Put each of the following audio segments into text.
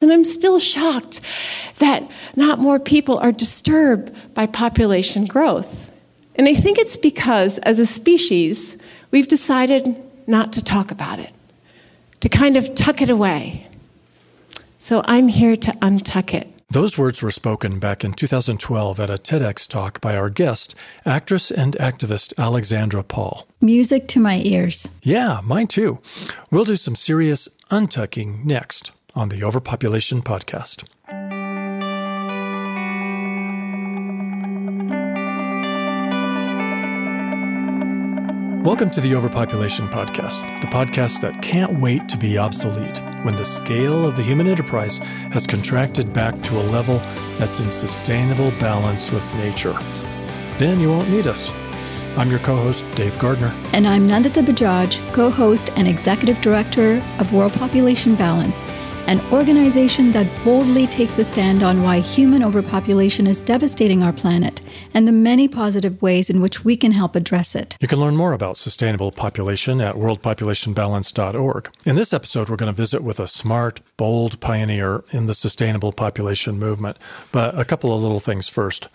And I'm still shocked that not more people are disturbed by population growth. And I think it's because, as a species, we've decided not to talk about it, to kind of tuck it away. So I'm here to untuck it. Those words were spoken back in 2012 at a TEDx talk by our guest, actress and activist Alexandra Paul. Music to my ears. Yeah, mine too. We'll do some serious untucking next on the Overpopulation Podcast. Welcome to the Overpopulation Podcast, the podcast that can't wait to be obsolete when the scale of the human enterprise has contracted back to a level that's in sustainable balance with nature. Then you won't need us. I'm your co host, Dave Gardner. And I'm Nandita Bajaj, co host and executive director of World Population Balance an organization that boldly takes a stand on why human overpopulation is devastating our planet and the many positive ways in which we can help address it. You can learn more about sustainable population at worldpopulationbalance.org. In this episode, we're going to visit with a smart, bold pioneer in the sustainable population movement. But a couple of little things first.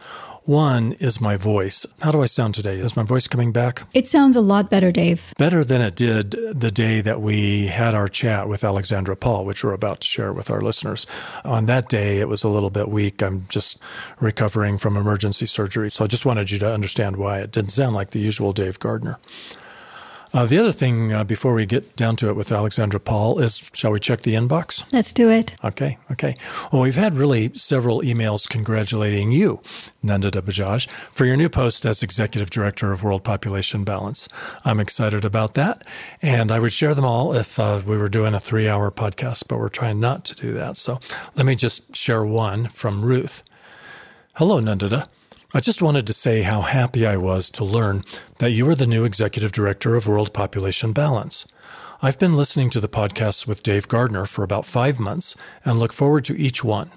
One is my voice. How do I sound today? Is my voice coming back? It sounds a lot better, Dave. Better than it did the day that we had our chat with Alexandra Paul, which we're about to share with our listeners. On that day, it was a little bit weak. I'm just recovering from emergency surgery. So I just wanted you to understand why it didn't sound like the usual Dave Gardner. Uh, the other thing, uh, before we get down to it with Alexandra Paul, is shall we check the inbox? Let's do it. Okay, okay. Well, we've had really several emails congratulating you, Nandita Bajaj, for your new post as Executive Director of World Population Balance. I'm excited about that, and I would share them all if uh, we were doing a three hour podcast, but we're trying not to do that. So let me just share one from Ruth. Hello, Nandita. I just wanted to say how happy I was to learn that you are the new executive director of World Population Balance. I've been listening to the podcasts with Dave Gardner for about five months and look forward to each one.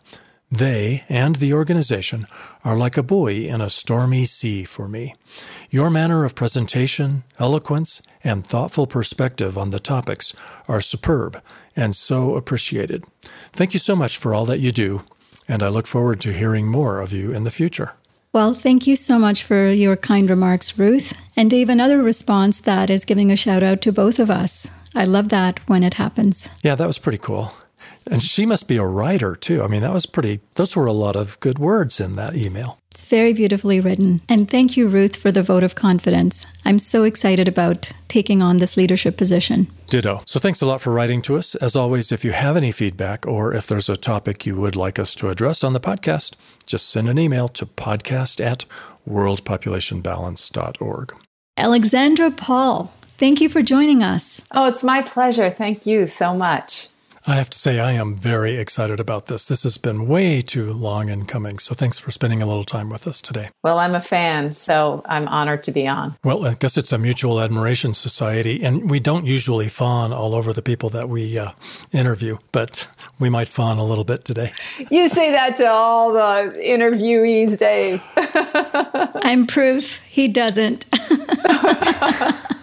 They and the organization are like a buoy in a stormy sea for me. Your manner of presentation, eloquence, and thoughtful perspective on the topics are superb and so appreciated. Thank you so much for all that you do, and I look forward to hearing more of you in the future. Well, thank you so much for your kind remarks, Ruth. And Dave, another response that is giving a shout out to both of us. I love that when it happens. Yeah, that was pretty cool. And she must be a writer too. I mean, that was pretty, those were a lot of good words in that email. It's very beautifully written. And thank you, Ruth, for the vote of confidence. I'm so excited about taking on this leadership position. Ditto. So thanks a lot for writing to us. As always, if you have any feedback or if there's a topic you would like us to address on the podcast, just send an email to podcast at worldpopulationbalance.org. Alexandra Paul, thank you for joining us. Oh, it's my pleasure. Thank you so much. I have to say, I am very excited about this. This has been way too long in coming. So thanks for spending a little time with us today. Well, I'm a fan, so I'm honored to be on. Well, I guess it's a mutual admiration society, and we don't usually fawn all over the people that we uh, interview, but we might fawn a little bit today. You say that to all the interviewees, Dave. I'm proof he doesn't.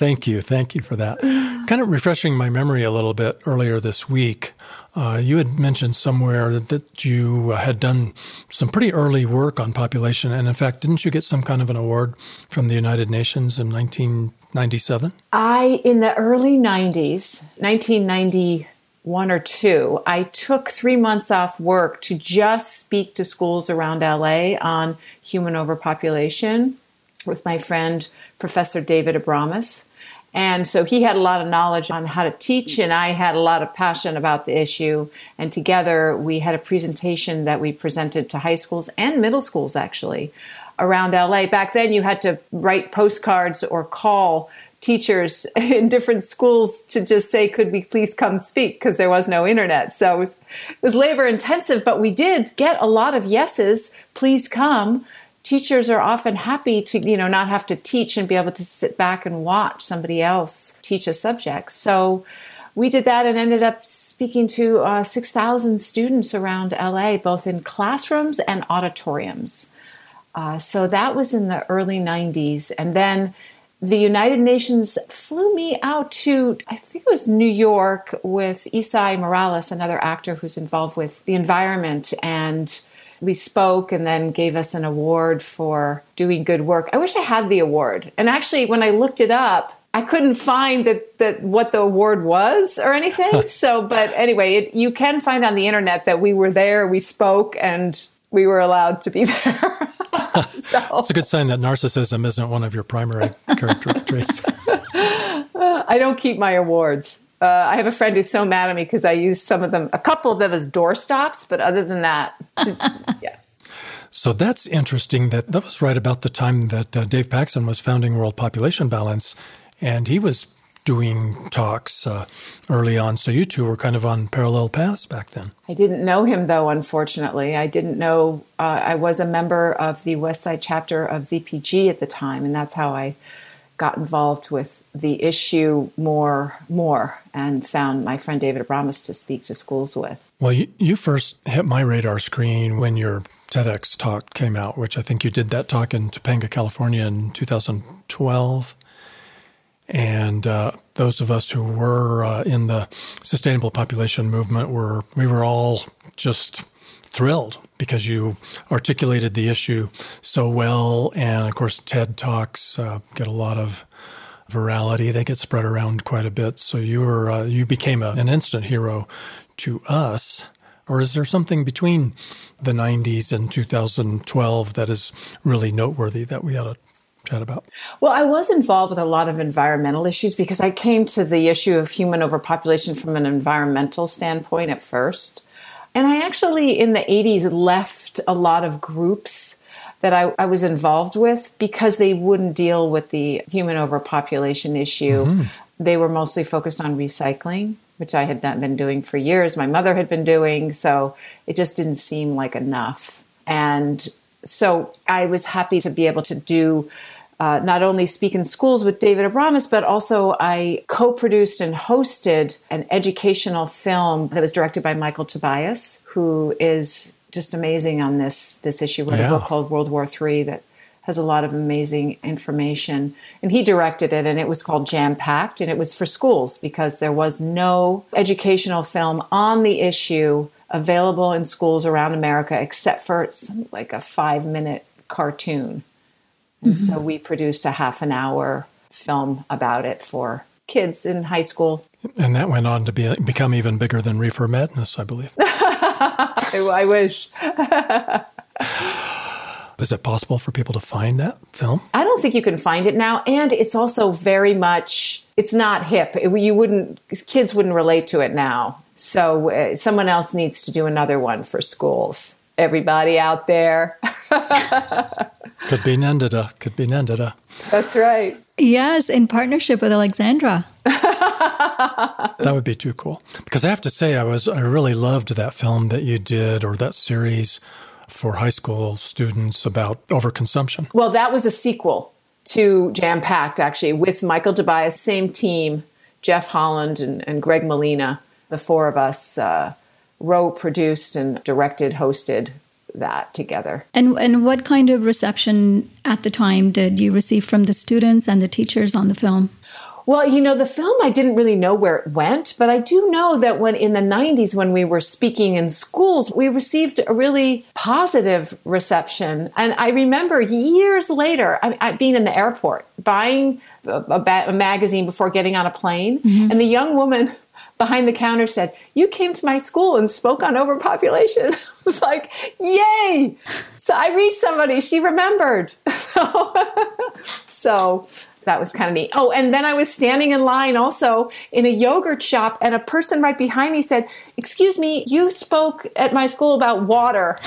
Thank you. Thank you for that. kind of refreshing my memory a little bit earlier this week. Uh, you had mentioned somewhere that, that you had done some pretty early work on population. And in fact, didn't you get some kind of an award from the United Nations in 1997? I, in the early 90s, 1991 or two, I took three months off work to just speak to schools around LA on human overpopulation with my friend, Professor David Abramis. And so he had a lot of knowledge on how to teach, and I had a lot of passion about the issue. And together we had a presentation that we presented to high schools and middle schools actually around LA. Back then you had to write postcards or call teachers in different schools to just say, could we please come speak? Because there was no internet. So it was, was labor intensive, but we did get a lot of yeses, please come teachers are often happy to you know not have to teach and be able to sit back and watch somebody else teach a subject so we did that and ended up speaking to uh, 6000 students around la both in classrooms and auditoriums uh, so that was in the early 90s and then the United Nations flew me out to, I think it was New York with Esai Morales, another actor who's involved with the environment. And we spoke and then gave us an award for doing good work. I wish I had the award. And actually, when I looked it up, I couldn't find that, that what the award was or anything. so, but anyway, it, you can find on the internet that we were there, we spoke, and we were allowed to be there. so. It's a good sign that narcissism isn't one of your primary character traits. I don't keep my awards. Uh, I have a friend who's so mad at me because I use some of them, a couple of them as doorstops, but other than that, yeah. So that's interesting. That that was right about the time that uh, Dave Paxson was founding World Population Balance, and he was doing talks uh, early on. So you two were kind of on parallel paths back then. I didn't know him though, unfortunately. I didn't know. Uh, I was a member of the West Side chapter of ZPG at the time, and that's how I got involved with the issue more, more, and found my friend David Abramis to speak to schools with. Well, you, you first hit my radar screen when your TEDx talk came out, which I think you did that talk in Topanga, California in 2012. And uh, those of us who were uh, in the sustainable population movement were we were all just thrilled because you articulated the issue so well, and of course TED talks uh, get a lot of virality; they get spread around quite a bit. So you were uh, you became a, an instant hero to us. Or is there something between the 90s and 2012 that is really noteworthy that we ought to chat about? Well, I was involved with a lot of environmental issues because I came to the issue of human overpopulation from an environmental standpoint at first. And I actually, in the 80s, left a lot of groups that I, I was involved with because they wouldn't deal with the human overpopulation issue. Mm-hmm. They were mostly focused on recycling, which I had not been doing for years. My mother had been doing, so it just didn't seem like enough. And so I was happy to be able to do uh, not only speak in schools with David Abramis, but also I co produced and hosted an educational film that was directed by Michael Tobias, who is just amazing on this, this issue. Wrote yeah. a book called World War III that has a lot of amazing information. And he directed it, and it was called Jam Packed, and it was for schools because there was no educational film on the issue available in schools around America except for some, like a five minute cartoon. And mm-hmm. so we produced a half an hour film about it for kids in high school. And that went on to be become even bigger than Reefer Madness, I believe. I wish. Is it possible for people to find that film? I don't think you can find it now, and it's also very much it's not hip. It, you wouldn't kids wouldn't relate to it now. So uh, someone else needs to do another one for schools. Everybody out there. Could be Nandita. Could be Nandita. That's right. Yes, in partnership with Alexandra. that would be too cool. Because I have to say, I was I really loved that film that you did or that series for high school students about overconsumption. Well, that was a sequel to Jam Packed, actually, with Michael Tobias, same team, Jeff Holland and, and Greg Molina. The four of us uh, wrote, produced, and directed, hosted that together. And and what kind of reception at the time did you receive from the students and the teachers on the film? Well, you know, the film I didn't really know where it went, but I do know that when in the 90s when we were speaking in schools, we received a really positive reception. And I remember years later, I, I being in the airport, buying a, a, a magazine before getting on a plane, mm-hmm. and the young woman behind the counter said, You came to my school and spoke on overpopulation. I was like, Yay! So I reached somebody, she remembered. so, that was kind of neat. Oh, and then I was standing in line also in a yogurt shop, and a person right behind me said, Excuse me, you spoke at my school about water.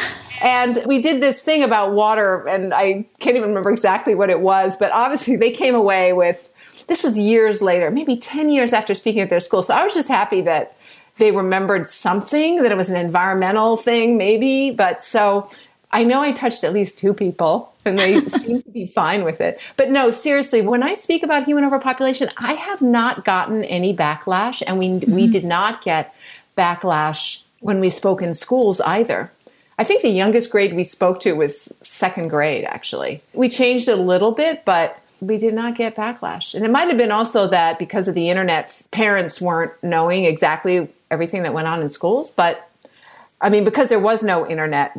And we did this thing about water, and I can't even remember exactly what it was, but obviously they came away with this was years later, maybe 10 years after speaking at their school. So I was just happy that they remembered something, that it was an environmental thing, maybe. But so I know I touched at least two people and they seem to be fine with it. But no, seriously, when I speak about human overpopulation, I have not gotten any backlash, and we, mm-hmm. we did not get backlash when we spoke in schools either. I think the youngest grade we spoke to was second grade, actually. We changed a little bit, but we did not get backlash. And it might have been also that because of the internet, parents weren't knowing exactly everything that went on in schools. But I mean, because there was no internet,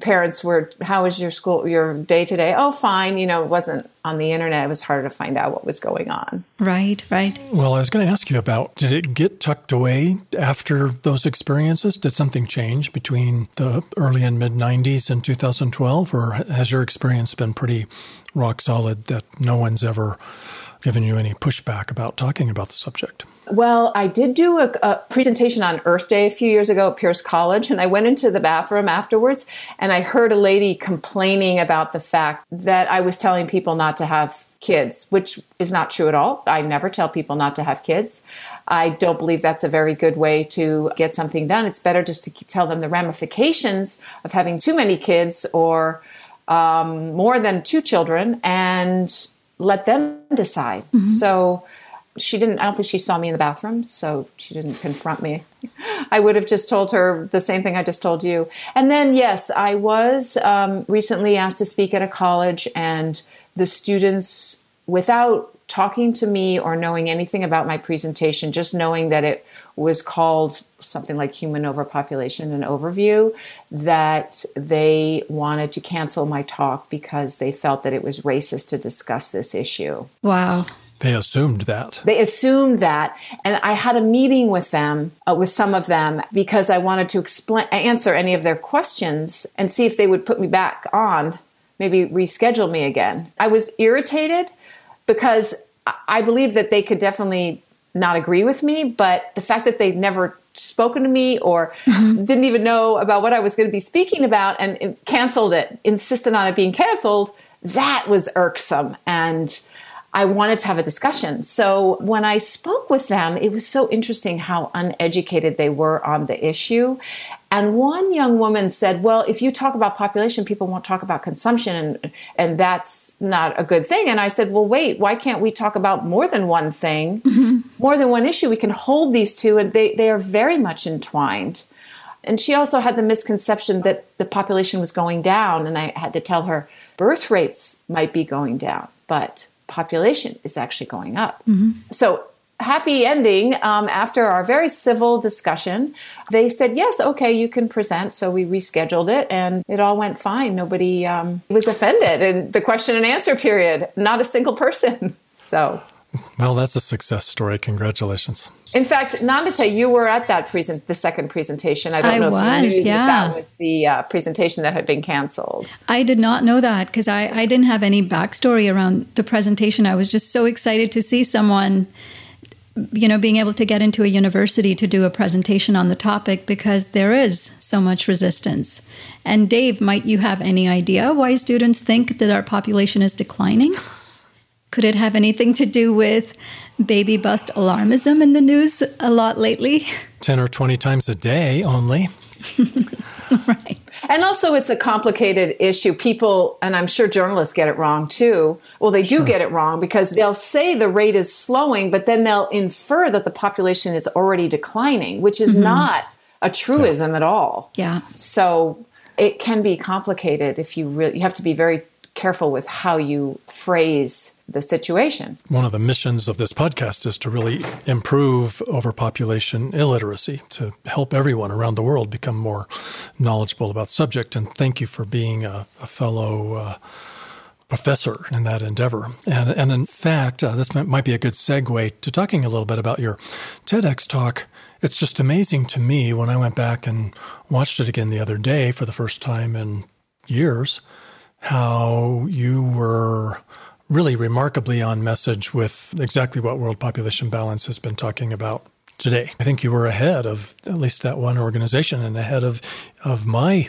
parents were, how was your school, your day today? Oh, fine. You know, it wasn't on the internet. It was harder to find out what was going on. Right, right. Well, I was going to ask you about did it get tucked away after those experiences? Did something change between the early and mid 90s and 2012? Or has your experience been pretty rock solid that no one's ever given you any pushback about talking about the subject? Well, I did do a, a, presentation on Earth Day a few years ago at Pierce College, and I went into the bathroom afterwards and I heard a lady complaining about the fact that I was telling people not to have kids, which is not true at all. I never tell people not to have kids. I don't believe that's a very good way to get something done. It's better just to tell them the ramifications of having too many kids or um, more than two children and let them decide. Mm-hmm. So she didn't, I don't think she saw me in the bathroom, so she didn't confront me. I would have just told her the same thing I just told you. And then, yes, I was um, recently asked to speak at a college, and the students, without talking to me or knowing anything about my presentation, just knowing that it was called something like Human Overpopulation and Overview, that they wanted to cancel my talk because they felt that it was racist to discuss this issue. Wow. They assumed that. They assumed that. And I had a meeting with them, uh, with some of them, because I wanted to explain, answer any of their questions and see if they would put me back on, maybe reschedule me again. I was irritated because I believe that they could definitely not agree with me, but the fact that they'd never spoken to me or didn't even know about what I was going to be speaking about and canceled it, insisted on it being canceled, that was irksome. And I wanted to have a discussion. So when I spoke with them, it was so interesting how uneducated they were on the issue. And one young woman said, Well, if you talk about population, people won't talk about consumption, and, and that's not a good thing. And I said, Well, wait, why can't we talk about more than one thing, mm-hmm. more than one issue? We can hold these two, and they, they are very much entwined. And she also had the misconception that the population was going down, and I had to tell her birth rates might be going down, but population is actually going up. Mm-hmm. So, happy ending um, after our very civil discussion. They said, yes, okay, you can present. So we rescheduled it and it all went fine. Nobody um, was offended And the question and answer period, not a single person. so. Well, that's a success story. Congratulations. In fact, Nandita, you were at that present, the second presentation. I don't I know was, if you knew yeah. that, that was the uh, presentation that had been canceled. I did not know that because I, I didn't have any backstory around the presentation. I was just so excited to see someone, you know, being able to get into a university to do a presentation on the topic because there is so much resistance. And Dave, might you have any idea why students think that our population is declining? Could it have anything to do with baby bust alarmism in the news a lot lately? 10 or 20 times a day only. right. And also, it's a complicated issue. People, and I'm sure journalists get it wrong too. Well, they do sure. get it wrong because they'll say the rate is slowing, but then they'll infer that the population is already declining, which is mm-hmm. not a truism yeah. at all. Yeah. So it can be complicated if you really, you have to be very careful with how you phrase the situation. One of the missions of this podcast is to really improve overpopulation illiteracy, to help everyone around the world become more knowledgeable about the subject. And thank you for being a, a fellow. Uh, professor in that endeavor. And, and in fact, uh, this might be a good segue to talking a little bit about your TEDx talk. It's just amazing to me when I went back and watched it again the other day for the first time in years how you were really remarkably on message with exactly what World Population Balance has been talking about today. I think you were ahead of at least that one organization and ahead of of my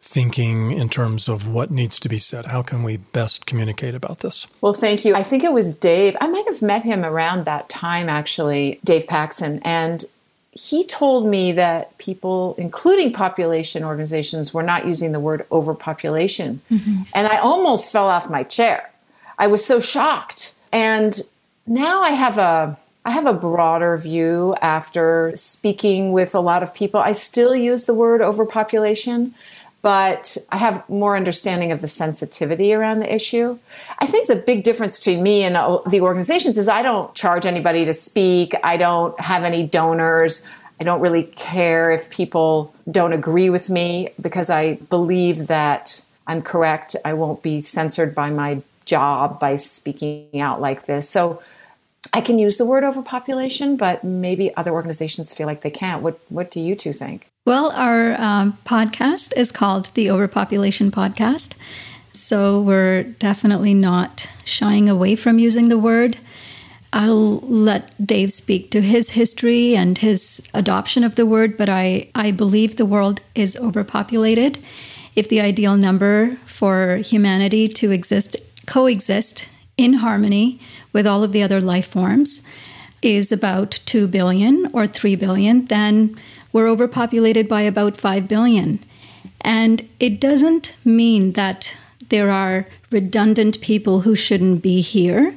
thinking in terms of what needs to be said. How can we best communicate about this? Well, thank you. I think it was Dave. I might have met him around that time actually, Dave Paxson, and he told me that people, including population organizations, were not using the word overpopulation. Mm-hmm. And I almost fell off my chair. I was so shocked. And now I have a I have a broader view after speaking with a lot of people. I still use the word overpopulation, but I have more understanding of the sensitivity around the issue. I think the big difference between me and the organizations is I don't charge anybody to speak, I don't have any donors. I don't really care if people don't agree with me because I believe that I'm correct. I won't be censored by my job by speaking out like this. So I can use the word overpopulation, but maybe other organizations feel like they can't. What What do you two think? Well, our um, podcast is called the Overpopulation Podcast. So we're definitely not shying away from using the word. I'll let Dave speak to his history and his adoption of the word, but I, I believe the world is overpopulated. If the ideal number for humanity to exist, coexist in harmony with all of the other life forms is about 2 billion or 3 billion, then we're overpopulated by about 5 billion. And it doesn't mean that there are redundant people who shouldn't be here.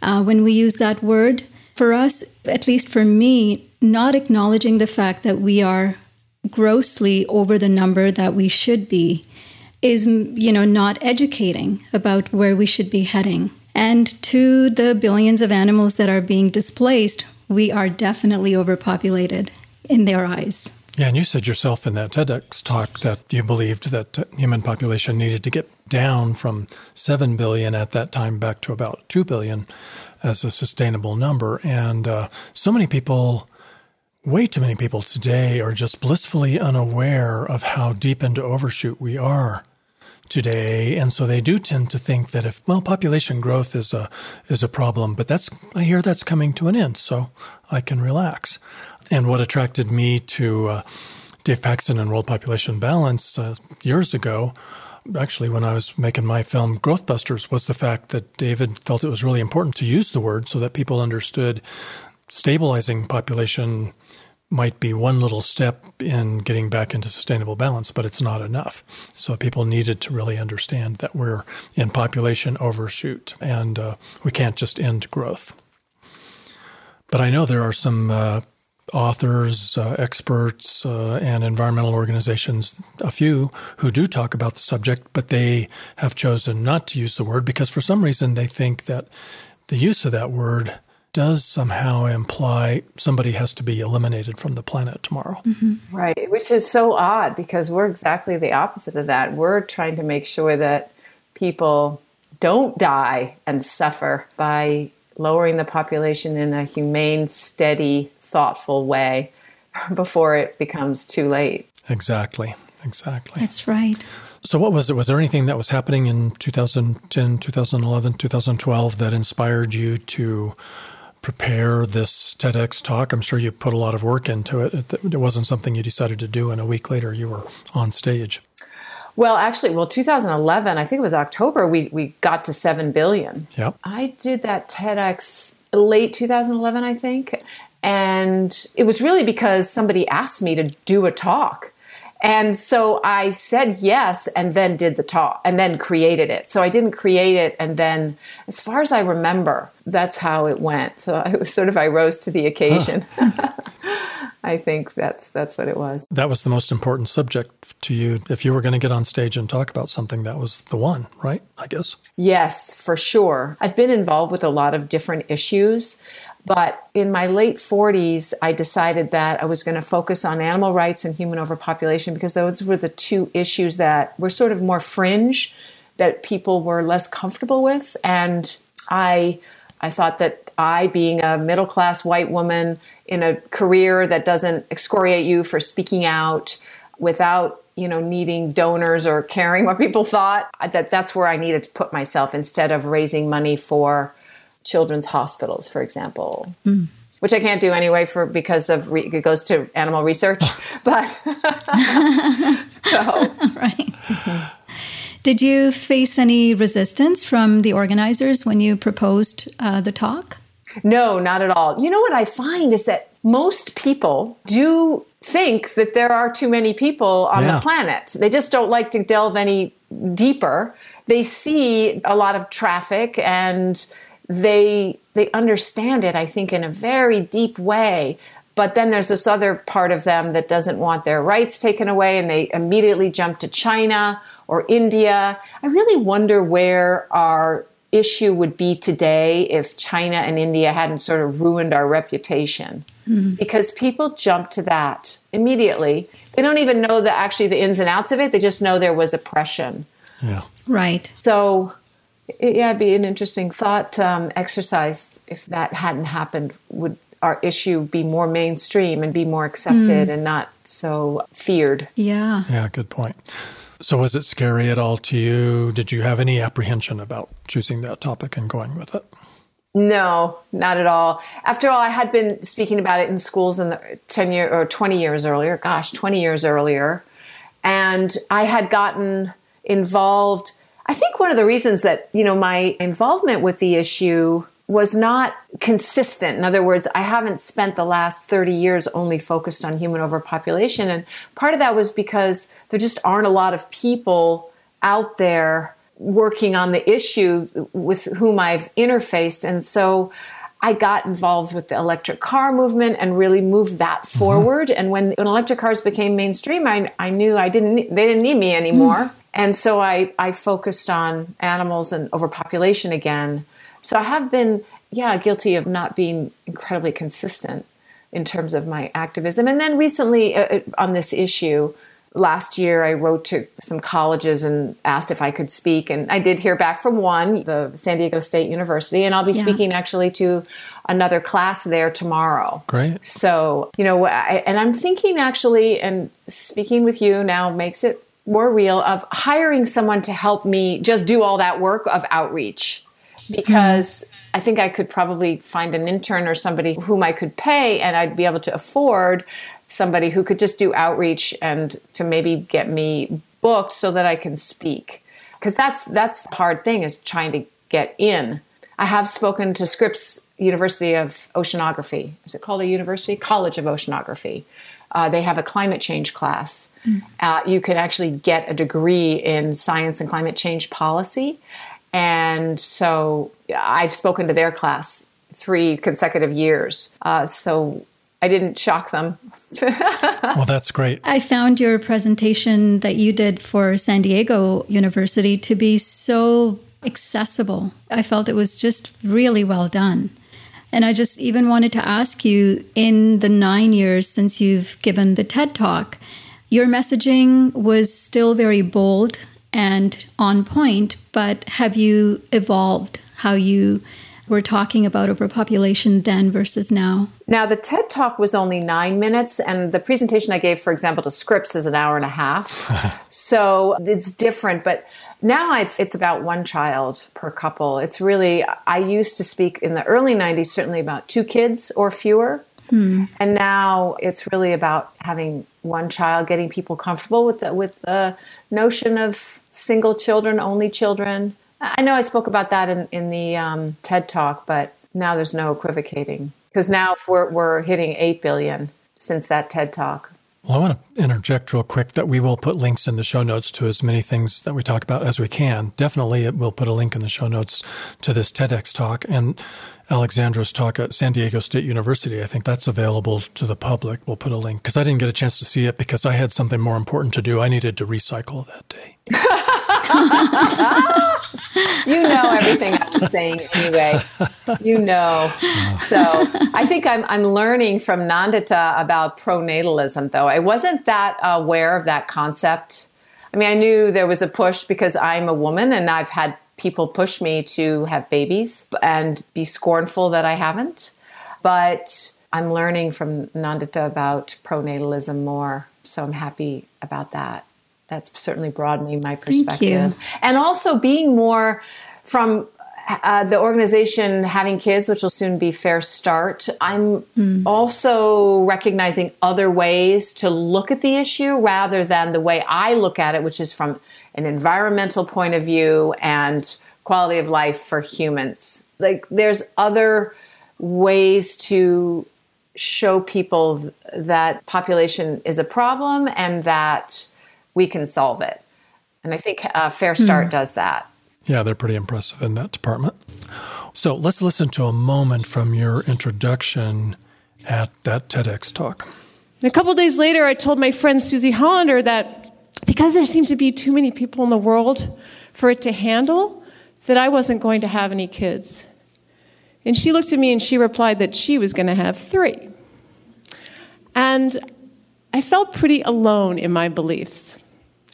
Uh, when we use that word, for us, at least for me, not acknowledging the fact that we are grossly over the number that we should be is, you know, not educating about where we should be heading. And to the billions of animals that are being displaced, we are definitely overpopulated in their eyes. Yeah, and you said yourself in that TEDx talk that you believed that human population needed to get down from 7 billion at that time back to about 2 billion as a sustainable number. And uh, so many people, way too many people today, are just blissfully unaware of how deep into overshoot we are today, and so they do tend to think that if well, population growth is a is a problem, but that's I hear that's coming to an end, so I can relax. And what attracted me to uh, Dave Paxson and World Population Balance uh, years ago, actually when I was making my film Growthbusters, was the fact that David felt it was really important to use the word so that people understood stabilizing population might be one little step in getting back into sustainable balance, but it's not enough. So people needed to really understand that we're in population overshoot and uh, we can't just end growth. But I know there are some uh, authors, uh, experts, uh, and environmental organizations, a few who do talk about the subject, but they have chosen not to use the word because for some reason they think that the use of that word does somehow imply somebody has to be eliminated from the planet tomorrow. Mm-hmm. Right, which is so odd because we're exactly the opposite of that. We're trying to make sure that people don't die and suffer by lowering the population in a humane, steady, thoughtful way before it becomes too late. Exactly. Exactly. That's right. So, what was it? Was there anything that was happening in 2010, 2011, 2012 that inspired you to prepare this TEDx talk? I'm sure you put a lot of work into it. It, wasn't something you decided to do, and a week later you were on stage. Well, actually, well, 2011, I think it was October, we, we got to 7 billion. Yep. I did that TEDx late 2011, I think. And it was really because somebody asked me to do a talk. And so I said yes and then did the talk and then created it. So I didn't create it and then, as far as I remember, that's how it went. So it was sort of I rose to the occasion. Huh. I think that's that's what it was. That was the most important subject to you. If you were going to get on stage and talk about something, that was the one, right? I guess. Yes, for sure. I've been involved with a lot of different issues. But in my late 40s, I decided that I was going to focus on animal rights and human overpopulation because those were the two issues that were sort of more fringe, that people were less comfortable with. And I, I thought that I, being a middle class white woman in a career that doesn't excoriate you for speaking out without you know needing donors or caring what people thought that that's where i needed to put myself instead of raising money for children's hospitals, for example. Mm. Which I can't do anyway for because of re- it goes to animal research, but so. right. Did you face any resistance from the organizers when you proposed uh, the talk? No, not at all. You know what I find is that most people do think that there are too many people on yeah. the planet. They just don't like to delve any deeper. They see a lot of traffic and they they understand it i think in a very deep way But then there's this other part of them that doesn't want their rights taken away and they immediately jump to China or India. I really wonder where our issue would be today if China and India hadn't sort of ruined our reputation. Mm-hmm. Because people jump to that immediately. They don't even know the actually the ins and outs of it. They just know there was oppression. Yeah. Right. So yeah, it'd be an interesting thought um, exercise if that hadn't happened. Would our issue be more mainstream and be more accepted mm. and not so feared? Yeah. Yeah, good point. So, was it scary at all to you? Did you have any apprehension about choosing that topic and going with it? No, not at all. After all, I had been speaking about it in schools in the 10 year or 20 years earlier, gosh, 20 years earlier. And I had gotten involved. I think one of the reasons that, you know, my involvement with the issue was not consistent. In other words, I haven't spent the last 30 years only focused on human overpopulation. And part of that was because there just aren't a lot of people out there working on the issue with whom I've interfaced. And so I got involved with the electric car movement and really moved that mm-hmm. forward. And when, when electric cars became mainstream, I, I knew I didn't, they didn't need me anymore. Mm. And so I, I focused on animals and overpopulation again. So I have been, yeah, guilty of not being incredibly consistent in terms of my activism. And then recently uh, uh, on this issue, last year I wrote to some colleges and asked if I could speak. And I did hear back from one, the San Diego State University. And I'll be yeah. speaking actually to another class there tomorrow. Great. So, you know, I, and I'm thinking actually, and speaking with you now makes it more real of hiring someone to help me just do all that work of outreach because I think I could probably find an intern or somebody whom I could pay and I'd be able to afford somebody who could just do outreach and to maybe get me booked so that I can speak. Because that's that's the hard thing is trying to get in. I have spoken to Scripps University of Oceanography. Is it called a university? College of Oceanography. Uh, they have a climate change class. Mm. Uh, you can actually get a degree in science and climate change policy. And so I've spoken to their class three consecutive years. Uh, so I didn't shock them. well, that's great. I found your presentation that you did for San Diego University to be so accessible. I felt it was just really well done. And I just even wanted to ask you in the nine years since you've given the TED Talk, your messaging was still very bold and on point, but have you evolved how you were talking about overpopulation then versus now? Now, the TED talk was only nine minutes, and the presentation I gave, for example, to Scripps is an hour and a half. so it's different, but now it's it's about one child per couple. It's really I used to speak in the early 90s certainly about two kids or fewer. Hmm. And now it's really about having one child, getting people comfortable with the, with the notion of single children, only children. I know I spoke about that in, in the um, TED talk, but now there's no equivocating. Because now we're, we're hitting 8 billion since that TED talk. Well, I want to interject real quick that we will put links in the show notes to as many things that we talk about as we can. Definitely, it will put a link in the show notes to this TEDx talk and Alexandra's talk at San Diego State University. I think that's available to the public. We'll put a link because I didn't get a chance to see it because I had something more important to do. I needed to recycle that day. you know everything I'm saying anyway. You know. So I think I'm, I'm learning from Nandita about pronatalism, though. I wasn't that aware of that concept. I mean, I knew there was a push because I'm a woman and I've had people push me to have babies and be scornful that I haven't. But I'm learning from Nandita about pronatalism more. So I'm happy about that that's certainly broadening my perspective. And also being more from uh, the organization having kids, which will soon be Fair Start, I'm mm. also recognizing other ways to look at the issue rather than the way I look at it, which is from an environmental point of view and quality of life for humans. Like there's other ways to show people that population is a problem and that we can solve it. And I think uh, Fair Start mm. does that. Yeah, they're pretty impressive in that department. So let's listen to a moment from your introduction at that TEDx talk. And a couple days later, I told my friend Susie Hollander that because there seemed to be too many people in the world for it to handle, that I wasn't going to have any kids. And she looked at me and she replied that she was going to have three. And I felt pretty alone in my beliefs.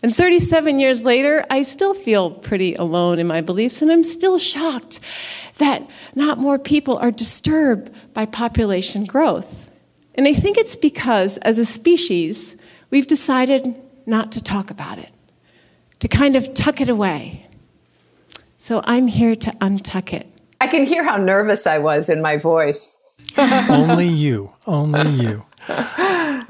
And 37 years later, I still feel pretty alone in my beliefs, and I'm still shocked that not more people are disturbed by population growth. And I think it's because, as a species, we've decided not to talk about it, to kind of tuck it away. So I'm here to untuck it. I can hear how nervous I was in my voice. only you, only you.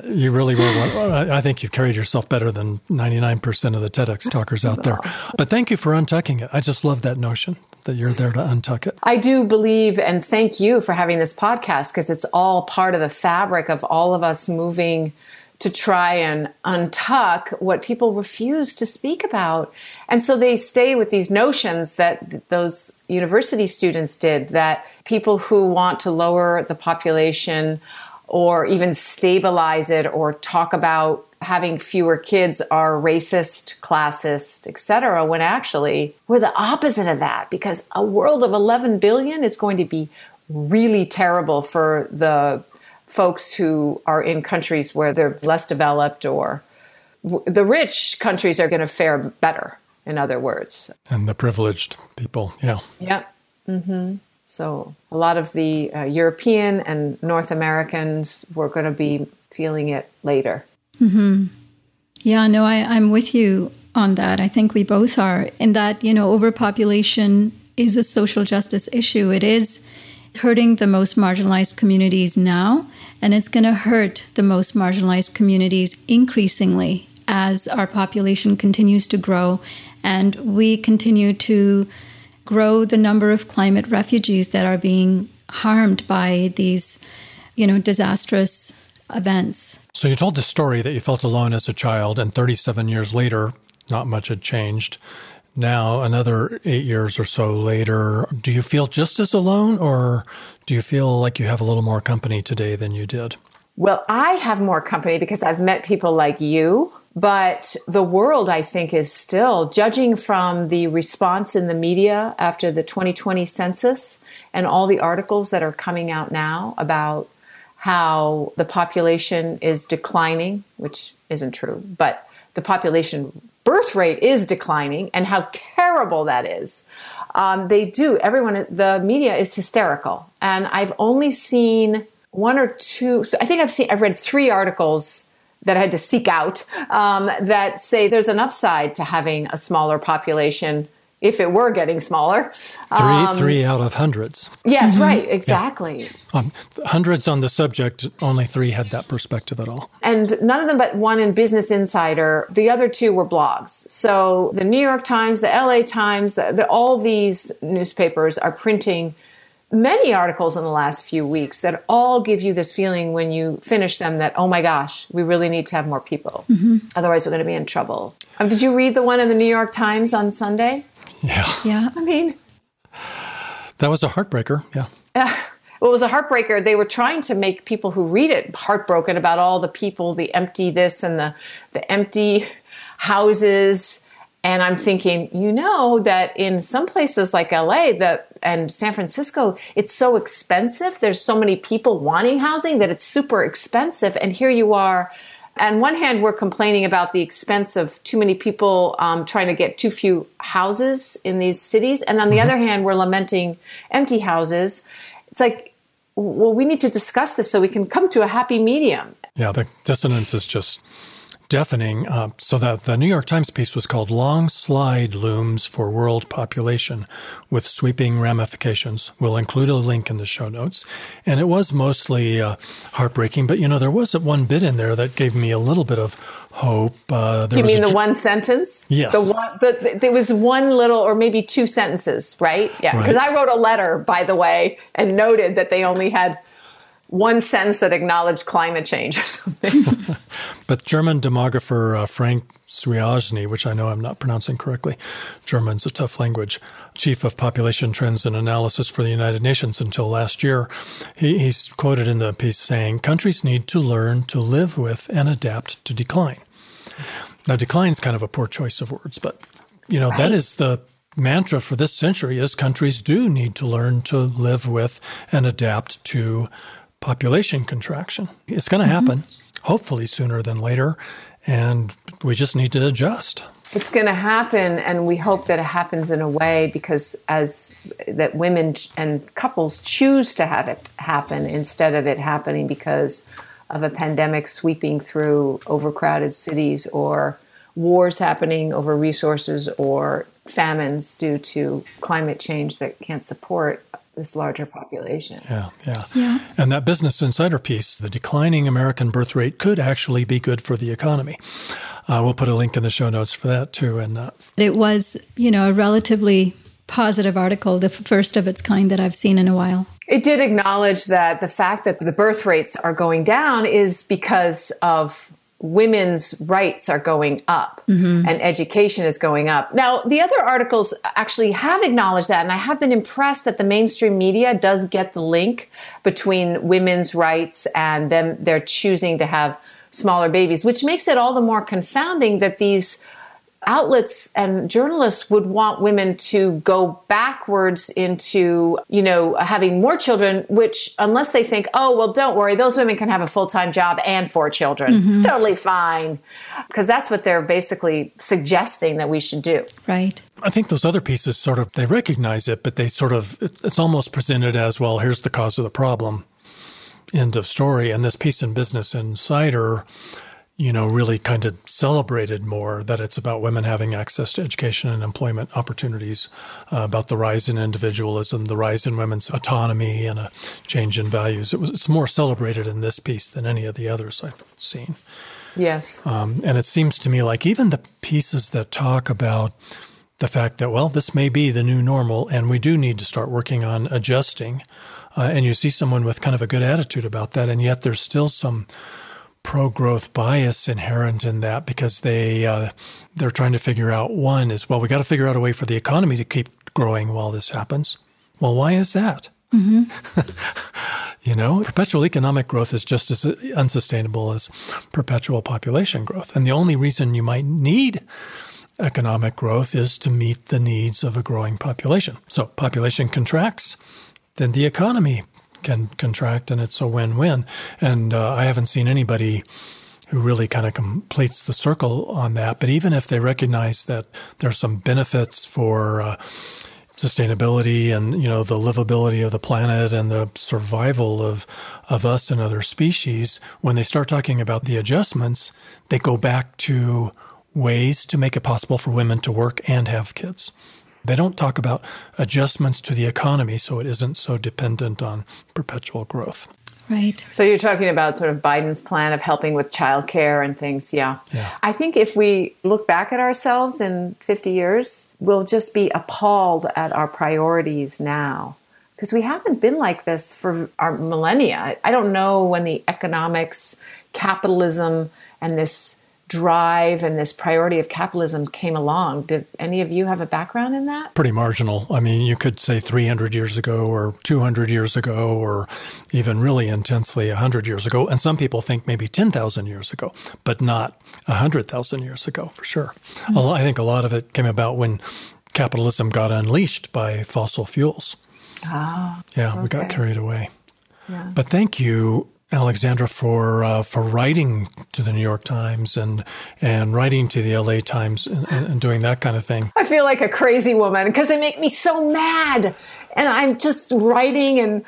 You really were one. I think you've carried yourself better than 99% of the TEDx talkers out there. But thank you for untucking it. I just love that notion that you're there to untuck it. I do believe and thank you for having this podcast because it's all part of the fabric of all of us moving to try and untuck what people refuse to speak about. And so they stay with these notions that those university students did that people who want to lower the population or even stabilize it or talk about having fewer kids are racist, classist, etc. when actually we're the opposite of that because a world of 11 billion is going to be really terrible for the folks who are in countries where they're less developed or the rich countries are going to fare better in other words and the privileged people yeah yep mm-hmm. So a lot of the uh, European and North Americans were going to be feeling it later. Mm-hmm. Yeah, no, I, I'm with you on that. I think we both are. In that, you know, overpopulation is a social justice issue. It is hurting the most marginalized communities now, and it's going to hurt the most marginalized communities increasingly as our population continues to grow and we continue to grow the number of climate refugees that are being harmed by these, you know, disastrous events. So you told the story that you felt alone as a child, and 37 years later, not much had changed. Now, another eight years or so later, do you feel just as alone, or do you feel like you have a little more company today than you did? Well, I have more company because I've met people like you but the world, I think, is still judging from the response in the media after the 2020 census and all the articles that are coming out now about how the population is declining, which isn't true, but the population birth rate is declining and how terrible that is. Um, they do, everyone, the media is hysterical. And I've only seen one or two, I think I've seen, I've read three articles that I had to seek out um, that say there's an upside to having a smaller population if it were getting smaller. Three, um, three out of hundreds. Yes, mm-hmm. right, exactly. Yeah. Um, hundreds on the subject, only three had that perspective at all. And none of them but one in Business Insider. The other two were blogs. So the New York Times, the LA Times, the, the, all these newspapers are printing many articles in the last few weeks that all give you this feeling when you finish them that, oh my gosh, we really need to have more people. Mm-hmm. Otherwise, we're going to be in trouble. Um, did you read the one in the New York Times on Sunday? Yeah. Yeah. I mean, that was a heartbreaker. Yeah. Uh, well, it was a heartbreaker. They were trying to make people who read it heartbroken about all the people, the empty this and the, the empty houses and I'm thinking, you know, that in some places like LA that and San Francisco, it's so expensive. There's so many people wanting housing that it's super expensive. And here you are. On one hand, we're complaining about the expense of too many people um, trying to get too few houses in these cities. And on the mm-hmm. other hand, we're lamenting empty houses. It's like, well, we need to discuss this so we can come to a happy medium. Yeah, the dissonance is just deafening. Uh, so that the New York Times piece was called "Long Slide Looms for World Population with Sweeping Ramifications." We'll include a link in the show notes, and it was mostly uh, heartbreaking. But you know, there was one bit in there that gave me a little bit of hope. Uh, you mean the one sentence? Yes. The one, but there was one little, or maybe two sentences, right? Yeah. Because right. I wrote a letter, by the way, and noted that they only had one sentence that acknowledged climate change or something. but German demographer uh, Frank Swiaczny, which I know I'm not pronouncing correctly, German's a tough language, chief of population trends and analysis for the United Nations until last year, he, he's quoted in the piece saying, countries need to learn to live with and adapt to decline. Now, decline is kind of a poor choice of words, but you know right. that is the mantra for this century is countries do need to learn to live with and adapt to population contraction. It's going to mm-hmm. happen, hopefully sooner than later, and we just need to adjust. It's going to happen, and we hope that it happens in a way because as that women and couples choose to have it happen instead of it happening because of a pandemic sweeping through overcrowded cities or wars happening over resources or famines due to climate change that can't support this larger population. Yeah, yeah, yeah. And that Business Insider piece, the declining American birth rate could actually be good for the economy. Uh, we'll put a link in the show notes for that too. And uh, it was, you know, a relatively positive article, the first of its kind that I've seen in a while. It did acknowledge that the fact that the birth rates are going down is because of women's rights are going up mm-hmm. and education is going up. Now, the other articles actually have acknowledged that, and I have been impressed that the mainstream media does get the link between women's rights and them they're choosing to have smaller babies, which makes it all the more confounding that these outlets and journalists would want women to go backwards into, you know, having more children, which unless they think, oh, well, don't worry, those women can have a full time job and four children. Mm-hmm. Totally fine. Because that's what they're basically suggesting that we should do. Right. I think those other pieces sort of, they recognize it, but they sort of, it's almost presented as, well, here's the cause of the problem. End of story. And this piece in Business Insider, you know, really kind of celebrated more that it's about women having access to education and employment opportunities, uh, about the rise in individualism, the rise in women's autonomy, and a change in values. It was it's more celebrated in this piece than any of the others I've seen. Yes, um, and it seems to me like even the pieces that talk about the fact that well, this may be the new normal, and we do need to start working on adjusting. Uh, and you see someone with kind of a good attitude about that, and yet there's still some pro growth bias inherent in that because they uh, they're trying to figure out one is well we got to figure out a way for the economy to keep growing while this happens. Well, why is that? Mm-hmm. you know, perpetual economic growth is just as unsustainable as perpetual population growth, and the only reason you might need economic growth is to meet the needs of a growing population. So population contracts, then the economy can contract, and it's a win-win. And uh, I haven't seen anybody who really kind of completes the circle on that. But even if they recognize that there's some benefits for uh, sustainability and you know the livability of the planet and the survival of of us and other species, when they start talking about the adjustments, they go back to ways to make it possible for women to work and have kids. They don't talk about adjustments to the economy so it isn't so dependent on perpetual growth. Right. So you're talking about sort of Biden's plan of helping with childcare and things. Yeah. yeah. I think if we look back at ourselves in 50 years, we'll just be appalled at our priorities now. Because we haven't been like this for our millennia. I don't know when the economics, capitalism, and this drive and this priority of capitalism came along. Did any of you have a background in that? Pretty marginal. I mean, you could say 300 years ago or 200 years ago or even really intensely 100 years ago. And some people think maybe 10,000 years ago, but not 100,000 years ago for sure. Mm-hmm. I think a lot of it came about when capitalism got unleashed by fossil fuels. Ah, yeah, okay. we got carried away. Yeah. But thank you Alexandra for uh, for writing to the New York Times and and writing to the L.A. Times and, and doing that kind of thing. I feel like a crazy woman because they make me so mad, and I'm just writing and.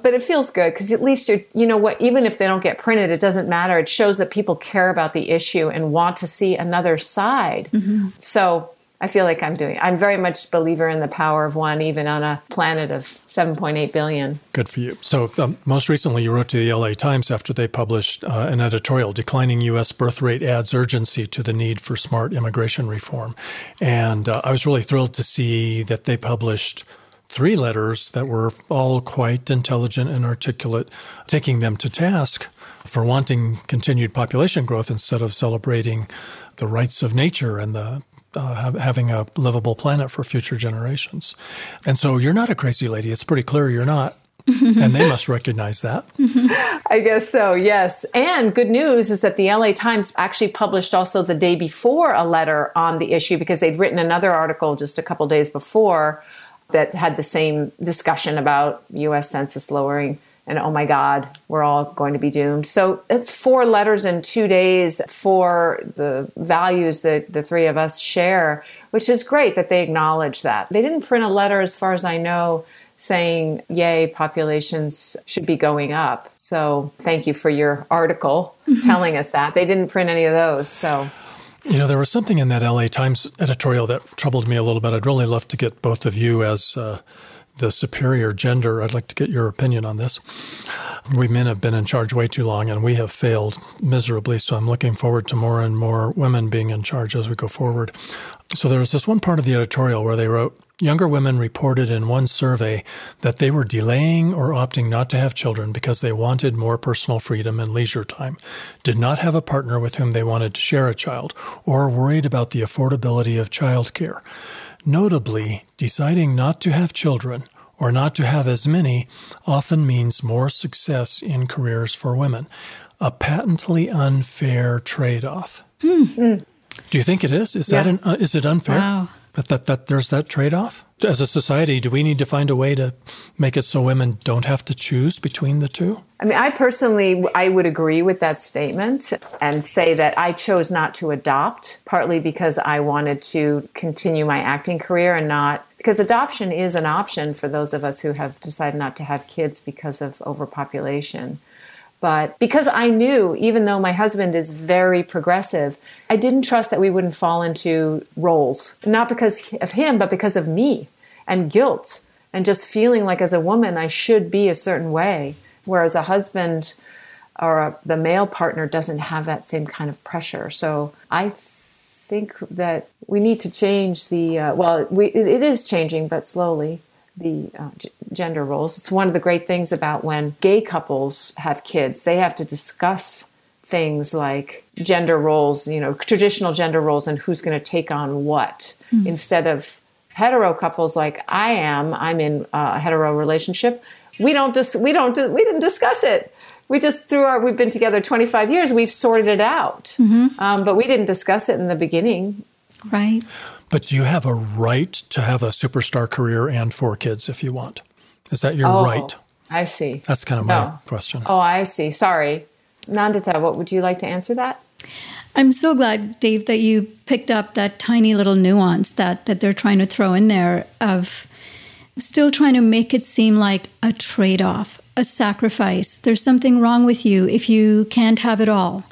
But it feels good because at least you're, you know what, even if they don't get printed, it doesn't matter. It shows that people care about the issue and want to see another side. Mm-hmm. So I feel like I'm doing. I'm very much believer in the power of one, even on a planet of 7.8 billion. Good for you. So, um, most recently, you wrote to the LA Times after they published uh, an editorial declining U.S. birth rate adds urgency to the need for smart immigration reform. And uh, I was really thrilled to see that they published three letters that were all quite intelligent and articulate, taking them to task for wanting continued population growth instead of celebrating the rights of nature and the uh, having a livable planet for future generations. And so you're not a crazy lady. It's pretty clear you're not. and they must recognize that. I guess so, yes. And good news is that the LA Times actually published also the day before a letter on the issue because they'd written another article just a couple days before that had the same discussion about US census lowering and oh my God, we're all going to be doomed. So it's four letters in two days for the values that the three of us share, which is great that they acknowledge that. They didn't print a letter, as far as I know, saying, yay, populations should be going up. So thank you for your article mm-hmm. telling us that. They didn't print any of those. So. You know, there was something in that LA Times editorial that troubled me a little bit. I'd really love to get both of you as uh, the superior gender. I'd like to get your opinion on this. We men have been in charge way too long and we have failed miserably. So I'm looking forward to more and more women being in charge as we go forward. So there was this one part of the editorial where they wrote, Younger women reported in one survey that they were delaying or opting not to have children because they wanted more personal freedom and leisure time, did not have a partner with whom they wanted to share a child, or worried about the affordability of childcare. Notably, deciding not to have children or not to have as many often means more success in careers for women. A patently unfair trade off. Mm. Do you think it is? Is yeah. that an, uh, is it unfair? Wow. But that, that there's that trade off? As a society, do we need to find a way to make it so women don't have to choose between the two? I mean, I personally, I would agree with that statement and say that I chose not to adopt, partly because I wanted to continue my acting career and not because adoption is an option for those of us who have decided not to have kids because of overpopulation. But because I knew, even though my husband is very progressive, I didn't trust that we wouldn't fall into roles, not because of him, but because of me and guilt and just feeling like as a woman I should be a certain way. Whereas a husband or a, the male partner doesn't have that same kind of pressure. So I think that we need to change the, uh, well, we, it is changing, but slowly the uh, g- gender roles. It's one of the great things about when gay couples have kids, they have to discuss things like gender roles, you know, traditional gender roles and who's going to take on what mm-hmm. instead of hetero couples like I am, I'm in a hetero relationship. We don't dis- we don't we didn't discuss it. We just through our we've been together 25 years. We've sorted it out, mm-hmm. um, but we didn't discuss it in the beginning. Right. But you have a right to have a superstar career and four kids if you want. Is that your oh, right? I see. That's kind of my oh. question. Oh, I see. Sorry. Nandita, what would you like to answer that? I'm so glad, Dave, that you picked up that tiny little nuance that, that they're trying to throw in there of still trying to make it seem like a trade off, a sacrifice. There's something wrong with you if you can't have it all.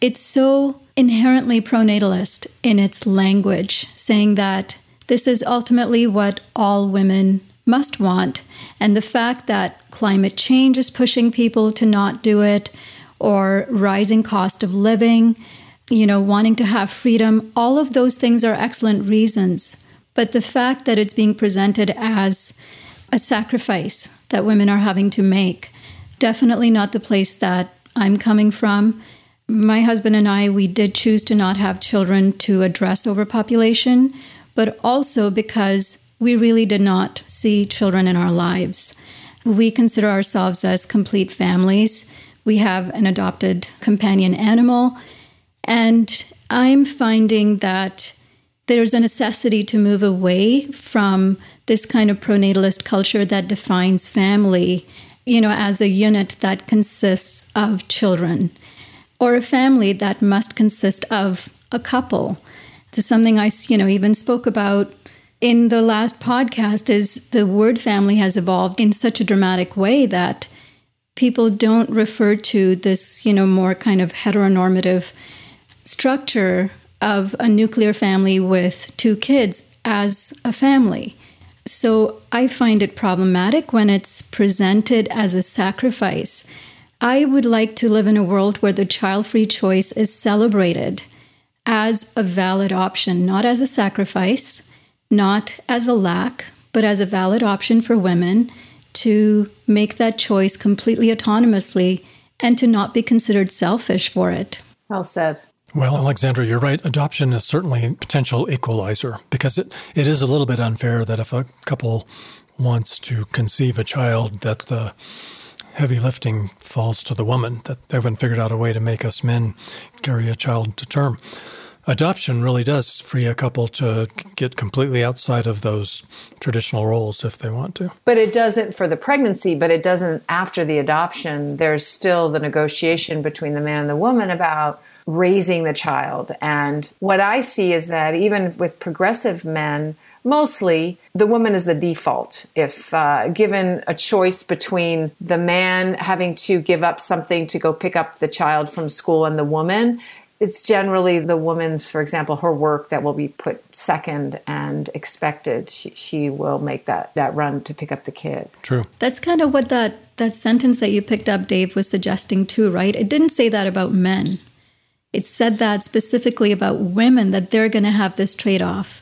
It's so inherently pronatalist in its language, saying that this is ultimately what all women must want. And the fact that climate change is pushing people to not do it, or rising cost of living, you know, wanting to have freedom, all of those things are excellent reasons. But the fact that it's being presented as a sacrifice that women are having to make, definitely not the place that I'm coming from. My husband and I, we did choose to not have children to address overpopulation, but also because we really did not see children in our lives. We consider ourselves as complete families. We have an adopted companion animal. And I'm finding that there's a necessity to move away from this kind of pronatalist culture that defines family, you know, as a unit that consists of children or a family that must consist of a couple. It's something I, you know, even spoke about in the last podcast is the word family has evolved in such a dramatic way that people don't refer to this, you know, more kind of heteronormative structure of a nuclear family with two kids as a family. So I find it problematic when it's presented as a sacrifice I would like to live in a world where the child free choice is celebrated as a valid option, not as a sacrifice, not as a lack, but as a valid option for women to make that choice completely autonomously and to not be considered selfish for it. Well said. Well, Alexandra, you're right. Adoption is certainly a potential equalizer because it, it is a little bit unfair that if a couple wants to conceive a child, that the heavy lifting falls to the woman, that haven't figured out a way to make us men carry a child to term. Adoption really does free a couple to get completely outside of those traditional roles if they want to. But it doesn't for the pregnancy, but it doesn't after the adoption. There's still the negotiation between the man and the woman about raising the child. And what I see is that even with progressive men, mostly the woman is the default. If uh, given a choice between the man having to give up something to go pick up the child from school and the woman, it's generally the woman's, for example, her work that will be put second and expected. She, she will make that, that run to pick up the kid. True. That's kind of what that, that sentence that you picked up, Dave, was suggesting too, right? It didn't say that about men. It said that specifically about women, that they're going to have this trade off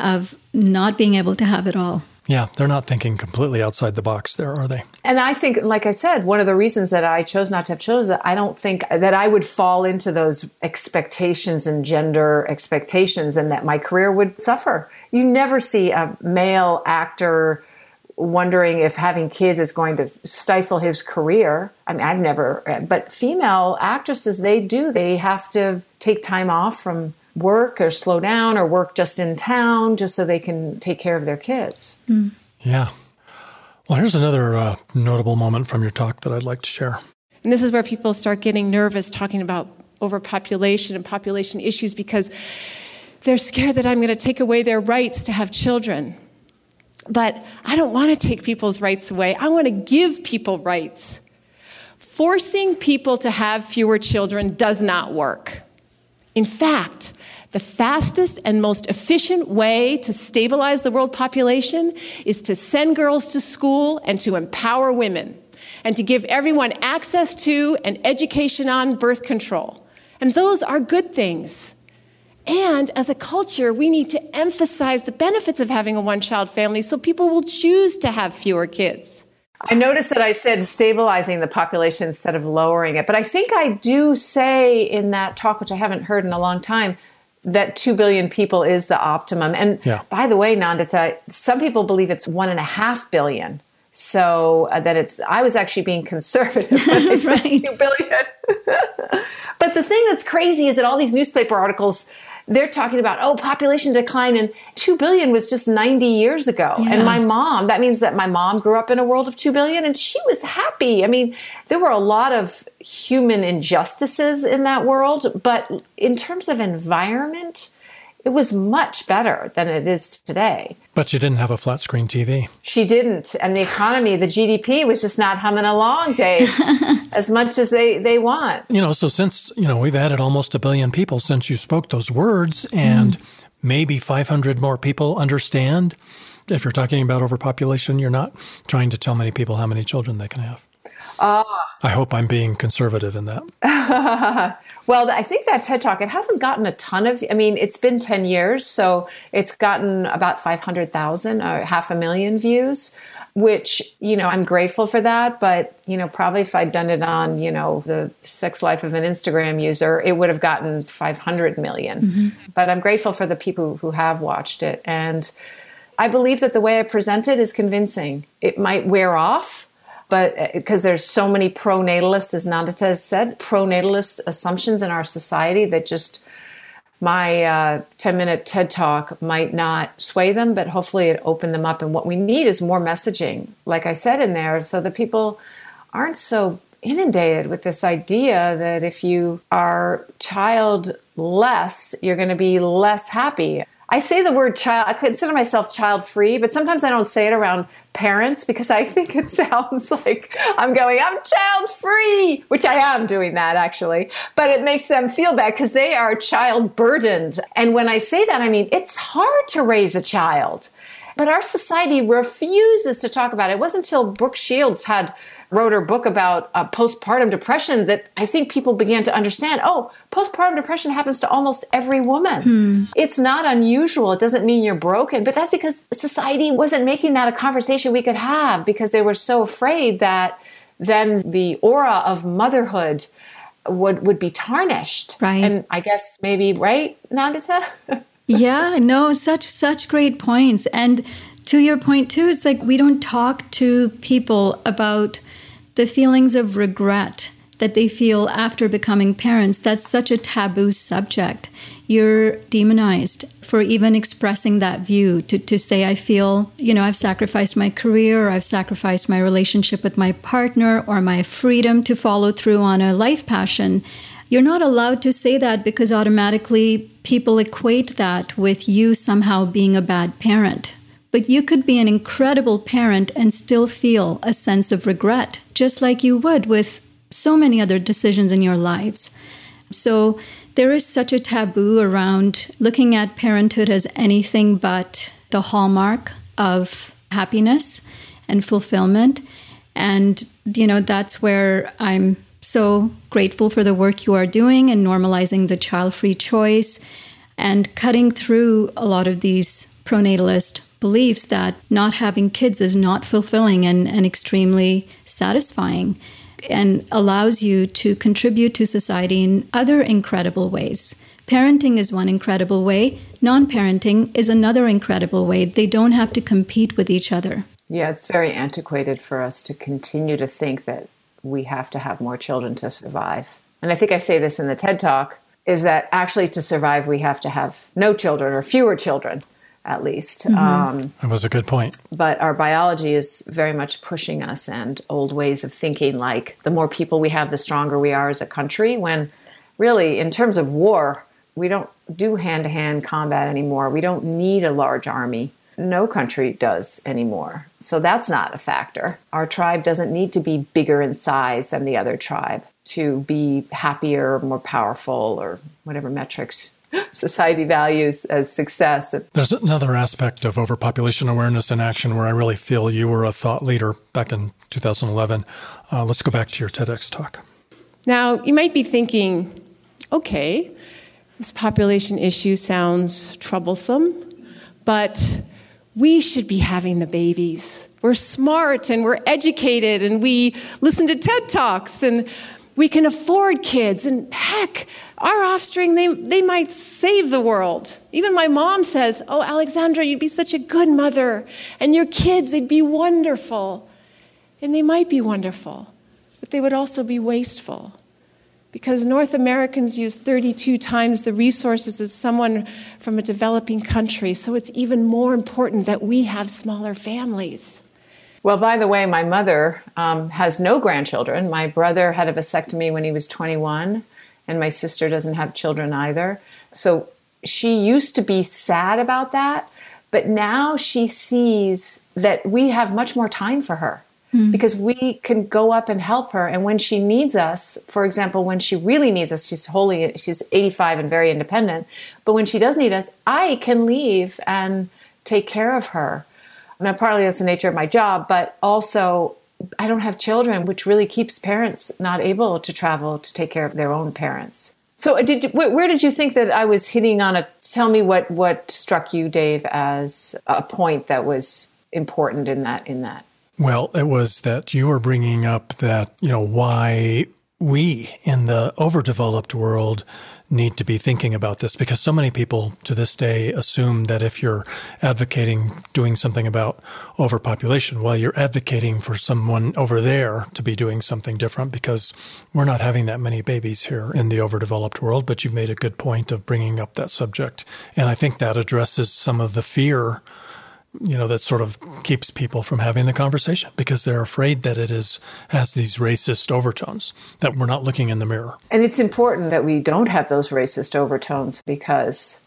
of not being able to have it all. Yeah, they're not thinking completely outside the box there, are they? And I think, like I said, one of the reasons that I chose not to have children, I don't think that I would fall into those expectations and gender expectations and that my career would suffer. You never see a male actor wondering if having kids is going to stifle his career. I mean, I've never, but female actresses, they do. They have to take time off from work or slow down or work just in town just so they can take care of their kids. Mm. Yeah. Well, here's another uh, notable moment from your talk that I'd like to share. And this is where people start getting nervous talking about overpopulation and population issues because they're scared that I'm going to take away their rights to have children. But I don't want to take people's rights away. I want to give people rights. Forcing people to have fewer children does not work. In fact, the fastest and most efficient way to stabilize the world population is to send girls to school and to empower women and to give everyone access to and education on birth control. And those are good things. And as a culture, we need to emphasize the benefits of having a one child family so people will choose to have fewer kids. I noticed that I said stabilizing the population instead of lowering it. But I think I do say in that talk, which I haven't heard in a long time, that 2 billion people is the optimum. And yeah. by the way, Nandita, some people believe it's one and a half billion. So uh, that it's, I was actually being conservative when I said 2 billion. but the thing that's crazy is that all these newspaper articles they're talking about oh population decline and 2 billion was just 90 years ago yeah. and my mom that means that my mom grew up in a world of 2 billion and she was happy i mean there were a lot of human injustices in that world but in terms of environment it was much better than it is today. But she didn't have a flat screen TV. She didn't. And the economy, the GDP was just not humming along, Dave, as much as they, they want. You know, so since, you know, we've added almost a billion people since you spoke those words, and mm. maybe 500 more people understand. If you're talking about overpopulation, you're not trying to tell many people how many children they can have. Uh, I hope I'm being conservative in that. Well, I think that TED Talk, it hasn't gotten a ton of, I mean, it's been 10 years, so it's gotten about 500,000 or half a million views, which, you know, I'm grateful for that. But, you know, probably if I'd done it on, you know, the sex life of an Instagram user, it would have gotten 500 million. Mm-hmm. But I'm grateful for the people who have watched it. And I believe that the way I present it is convincing. It might wear off but because uh, there's so many pro-natalist, as Nandita has said, pro-natalist assumptions in our society that just my uh, 10 minute TED talk might not sway them, but hopefully it opened them up. And what we need is more messaging, like I said in there, so that people aren't so inundated with this idea that if you are child less, you're going to be less happy. I say the word child, I consider myself child free, but sometimes I don't say it around parents because I think it sounds like I'm going, I'm child free, which I am doing that actually, but it makes them feel bad because they are child burdened. And when I say that, I mean, it's hard to raise a child. But our society refuses to talk about it. It wasn't until Brooke Shields had wrote her book about uh, postpartum depression that I think people began to understand oh, postpartum depression happens to almost every woman. Hmm. It's not unusual. It doesn't mean you're broken, but that's because society wasn't making that a conversation we could have because they were so afraid that then the aura of motherhood would would be tarnished. Right. And I guess maybe right, Nandita? yeah, no, such such great points. And to your point too, it's like we don't talk to people about the feelings of regret that they feel after becoming parents. That's such a taboo subject. You're demonized for even expressing that view to, to say, I feel, you know, I've sacrificed my career, or I've sacrificed my relationship with my partner, or my freedom to follow through on a life passion. You're not allowed to say that because automatically people equate that with you somehow being a bad parent. But you could be an incredible parent and still feel a sense of regret, just like you would with so many other decisions in your lives. So there is such a taboo around looking at parenthood as anything but the hallmark of happiness and fulfillment. And, you know, that's where I'm so grateful for the work you are doing and normalizing the child free choice and cutting through a lot of these pronatalist beliefs that not having kids is not fulfilling and, and extremely satisfying and allows you to contribute to society in other incredible ways. Parenting is one incredible way, non parenting is another incredible way. They don't have to compete with each other. Yeah, it's very antiquated for us to continue to think that we have to have more children to survive. And I think I say this in the TED Talk is that actually to survive, we have to have no children or fewer children at least. Mm-hmm. Um, that was a good point. But our biology is very much pushing us, and old ways of thinking like the more people we have, the stronger we are as a country. When really, in terms of war, we don't do hand to hand combat anymore. We don't need a large army. No country does anymore. So that's not a factor. Our tribe doesn't need to be bigger in size than the other tribe to be happier, more powerful, or whatever metrics society values as success. There's another aspect of overpopulation awareness and action where I really feel you were a thought leader back in 2011. Uh, let's go back to your TEDx talk. Now, you might be thinking, okay, this population issue sounds troublesome, but we should be having the babies. We're smart and we're educated and we listen to TED Talks and we can afford kids and heck our offspring they, they might save the world. Even my mom says oh alexandra you'd be such a good mother and your kids they'd be wonderful. And they might be wonderful but they would also be wasteful. Because north americans use 32 times the resources as someone from a developing country so it's even more important that we have smaller families well, by the way, my mother um, has no grandchildren. My brother had a vasectomy when he was 21, and my sister doesn't have children either. So she used to be sad about that, but now she sees that we have much more time for her mm. because we can go up and help her. And when she needs us, for example, when she really needs us, she's wholly, she's 85 and very independent. But when she does need us, I can leave and take care of her. Now, partly that's the nature of my job, but also I don't have children, which really keeps parents not able to travel to take care of their own parents. So, uh, did you, where did you think that I was hitting on a? Tell me what what struck you, Dave, as a point that was important in that in that. Well, it was that you were bringing up that you know why we in the overdeveloped world need to be thinking about this because so many people to this day assume that if you're advocating doing something about overpopulation, well, you're advocating for someone over there to be doing something different because we're not having that many babies here in the overdeveloped world. But you made a good point of bringing up that subject. And I think that addresses some of the fear you know that sort of keeps people from having the conversation because they're afraid that it is has these racist overtones that we're not looking in the mirror. And it's important that we don't have those racist overtones because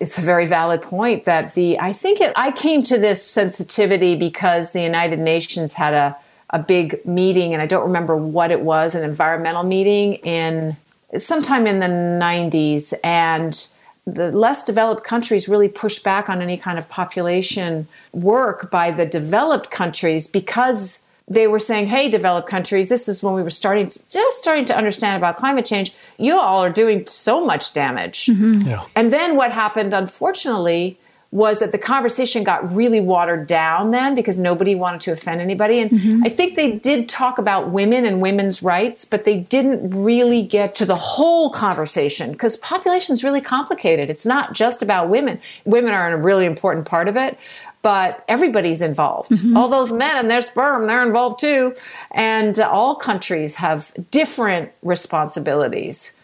it's a very valid point that the i think it, i came to this sensitivity because the united nations had a, a big meeting and i don't remember what it was an environmental meeting in sometime in the 90s and the less developed countries really pushed back on any kind of population work by the developed countries because they were saying, "Hey, developed countries, this is when we were starting to, just starting to understand about climate change. You all are doing so much damage." Mm-hmm. Yeah. And then what happened, unfortunately, was that the conversation got really watered down then because nobody wanted to offend anybody. And mm-hmm. I think they did talk about women and women's rights, but they didn't really get to the whole conversation because population is really complicated. It's not just about women. Women are a really important part of it, but everybody's involved. Mm-hmm. All those men and their sperm, they're involved too. And all countries have different responsibilities.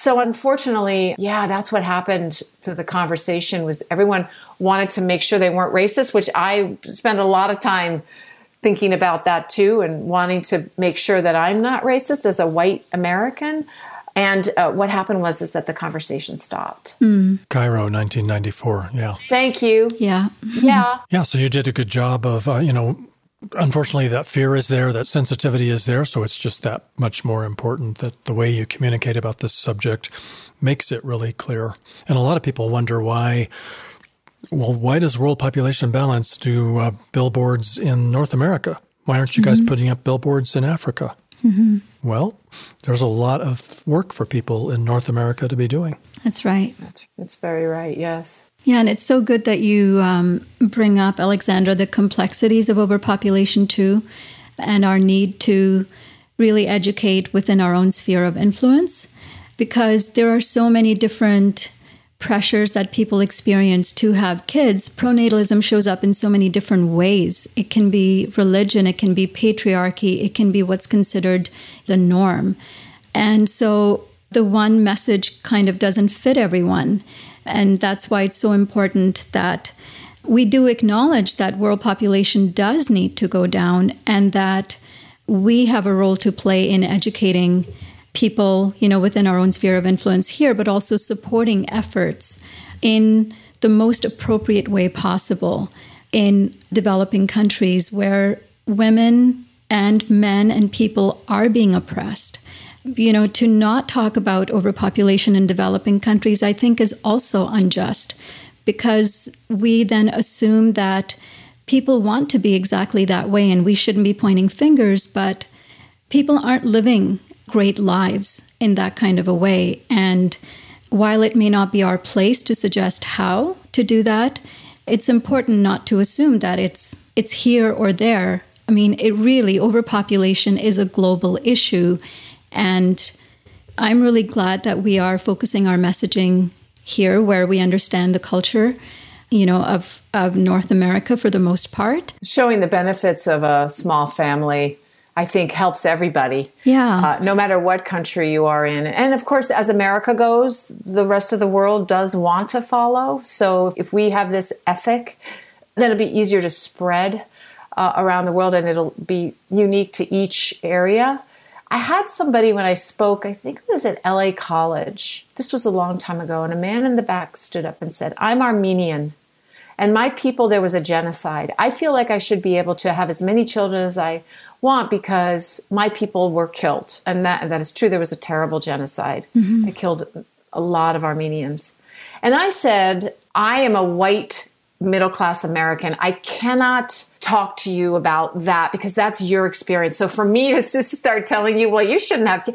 So unfortunately, yeah, that's what happened to the conversation was everyone wanted to make sure they weren't racist, which I spend a lot of time thinking about that too and wanting to make sure that I'm not racist as a white American. And uh, what happened was is that the conversation stopped. Mm. Cairo, 1994. Yeah. Thank you. Yeah. Yeah. Yeah. So you did a good job of, uh, you know, unfortunately, that fear is there, that sensitivity is there. So it's just that much more important that the way you communicate about this subject makes it really clear. And a lot of people wonder why. Well, why does World Population Balance do uh, billboards in North America? Why aren't you guys mm-hmm. putting up billboards in Africa? Mm-hmm. Well, there's a lot of work for people in North America to be doing. That's right. That's very right, yes. Yeah, and it's so good that you um, bring up, Alexandra, the complexities of overpopulation too, and our need to really educate within our own sphere of influence, because there are so many different pressures that people experience to have kids. Pronatalism shows up in so many different ways. It can be religion, it can be patriarchy, it can be what's considered the norm. And so the one message kind of doesn't fit everyone. And that's why it's so important that we do acknowledge that world population does need to go down and that we have a role to play in educating people, you know, within our own sphere of influence here, but also supporting efforts in the most appropriate way possible in developing countries where women and men and people are being oppressed you know, to not talk about overpopulation in developing countries, I think is also unjust because we then assume that people want to be exactly that way and we shouldn't be pointing fingers, but people aren't living great lives in that kind of a way. And while it may not be our place to suggest how to do that, it's important not to assume that it's it's here or there. I mean, it really overpopulation is a global issue and I'm really glad that we are focusing our messaging here where we understand the culture you know of of North America for the most part showing the benefits of a small family I think helps everybody. Yeah. Uh, no matter what country you are in. And of course, as America goes, the rest of the world does want to follow. So if we have this ethic, then it'll be easier to spread uh, around the world and it'll be unique to each area. I had somebody when I spoke, I think it was at LA College. This was a long time ago, and a man in the back stood up and said, I'm Armenian. And my people, there was a genocide. I feel like I should be able to have as many children as I want because my people were killed. And that, that is true. There was a terrible genocide. Mm-hmm. It killed a lot of Armenians. And I said, I am a white middle class American, I cannot talk to you about that because that's your experience. So for me to start telling you, well, you shouldn't have.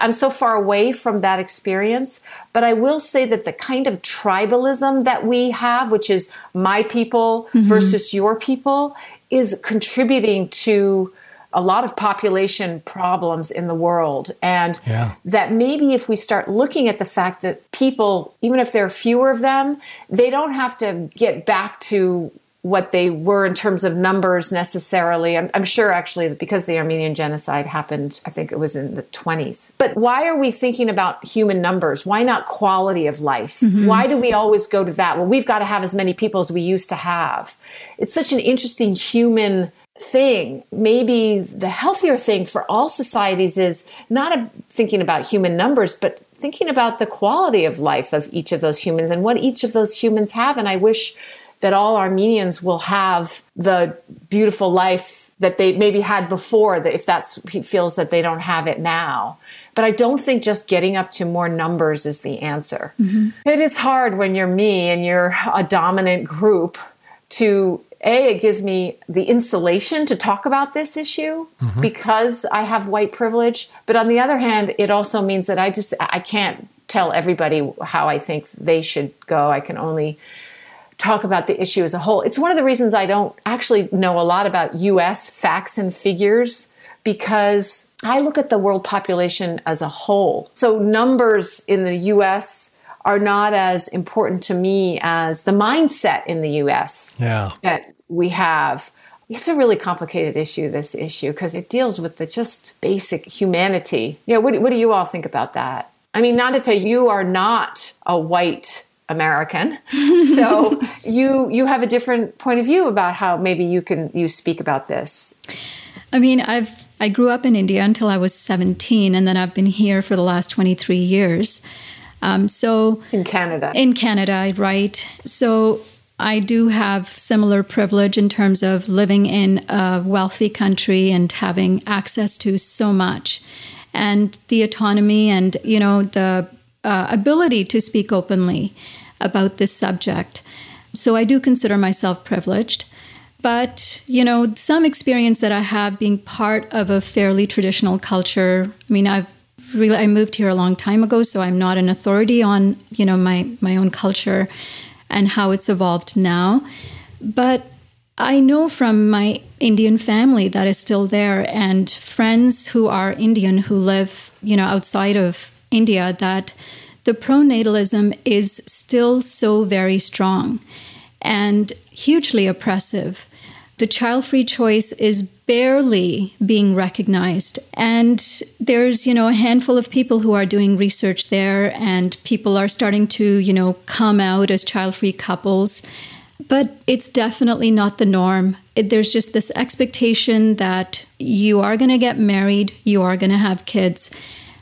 I'm so far away from that experience. But I will say that the kind of tribalism that we have, which is my people mm-hmm. versus your people, is contributing to a lot of population problems in the world. And yeah. that maybe if we start looking at the fact that people, even if there are fewer of them, they don't have to get back to what they were in terms of numbers necessarily. I'm, I'm, sure actually because the Armenian genocide happened, I think it was in the 20s. But why are we thinking about human numbers? Why not quality of life? Mm-hmm. Why do we always go to that? Well, we've got to have as many people as we used to have. It's such an interesting human thing, maybe the healthier thing for all societies is not a, thinking about human numbers, but thinking about the quality of life of each of those humans and what each of those humans have. And I wish that all Armenians will have the beautiful life that they maybe had before that if that's he feels that they don't have it now but i don't think just getting up to more numbers is the answer mm-hmm. it is hard when you're me and you're a dominant group to a it gives me the insulation to talk about this issue mm-hmm. because i have white privilege but on the other hand it also means that i just i can't tell everybody how i think they should go i can only talk about the issue as a whole. It's one of the reasons I don't actually know a lot about US facts and figures because I look at the world population as a whole. So numbers in the US are not as important to me as the mindset in the US yeah. that we have. It's a really complicated issue, this issue, because it deals with the just basic humanity. Yeah, what, what do you all think about that? I mean, Nandita, you are not a white American. so you you have a different point of view about how maybe you can you speak about this. I mean, I've I grew up in India until I was 17 and then I've been here for the last 23 years. Um, so in Canada. In Canada, right. So I do have similar privilege in terms of living in a wealthy country and having access to so much and the autonomy and you know the uh, ability to speak openly about this subject. So I do consider myself privileged. But, you know, some experience that I have being part of a fairly traditional culture. I mean, I've really I moved here a long time ago, so I'm not an authority on, you know, my my own culture and how it's evolved now. But I know from my Indian family that is still there and friends who are Indian who live, you know, outside of India that the pronatalism is still so very strong and hugely oppressive. The child free choice is barely being recognized. And there's, you know, a handful of people who are doing research there, and people are starting to, you know, come out as child free couples. But it's definitely not the norm. It, there's just this expectation that you are going to get married, you are going to have kids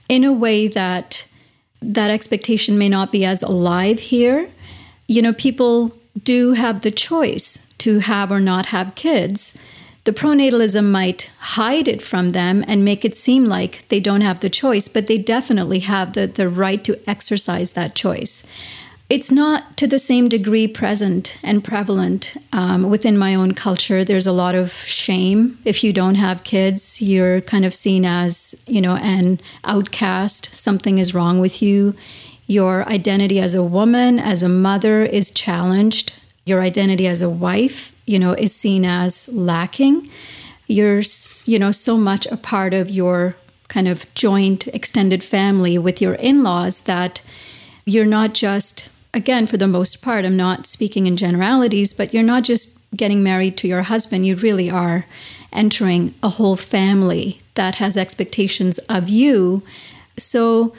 in a way that that expectation may not be as alive here. You know, people do have the choice to have or not have kids. The pronatalism might hide it from them and make it seem like they don't have the choice, but they definitely have the, the right to exercise that choice it's not to the same degree present and prevalent um, within my own culture. There's a lot of shame. If you don't have kids, you're kind of seen as, you know, an outcast. Something is wrong with you. Your identity as a woman, as a mother, is challenged. Your identity as a wife, you know, is seen as lacking. You're, you know, so much a part of your kind of joint extended family with your in laws that you're not just again, for the most part, I'm not speaking in generalities, but you're not just getting married to your husband, you really are entering a whole family that has expectations of you. So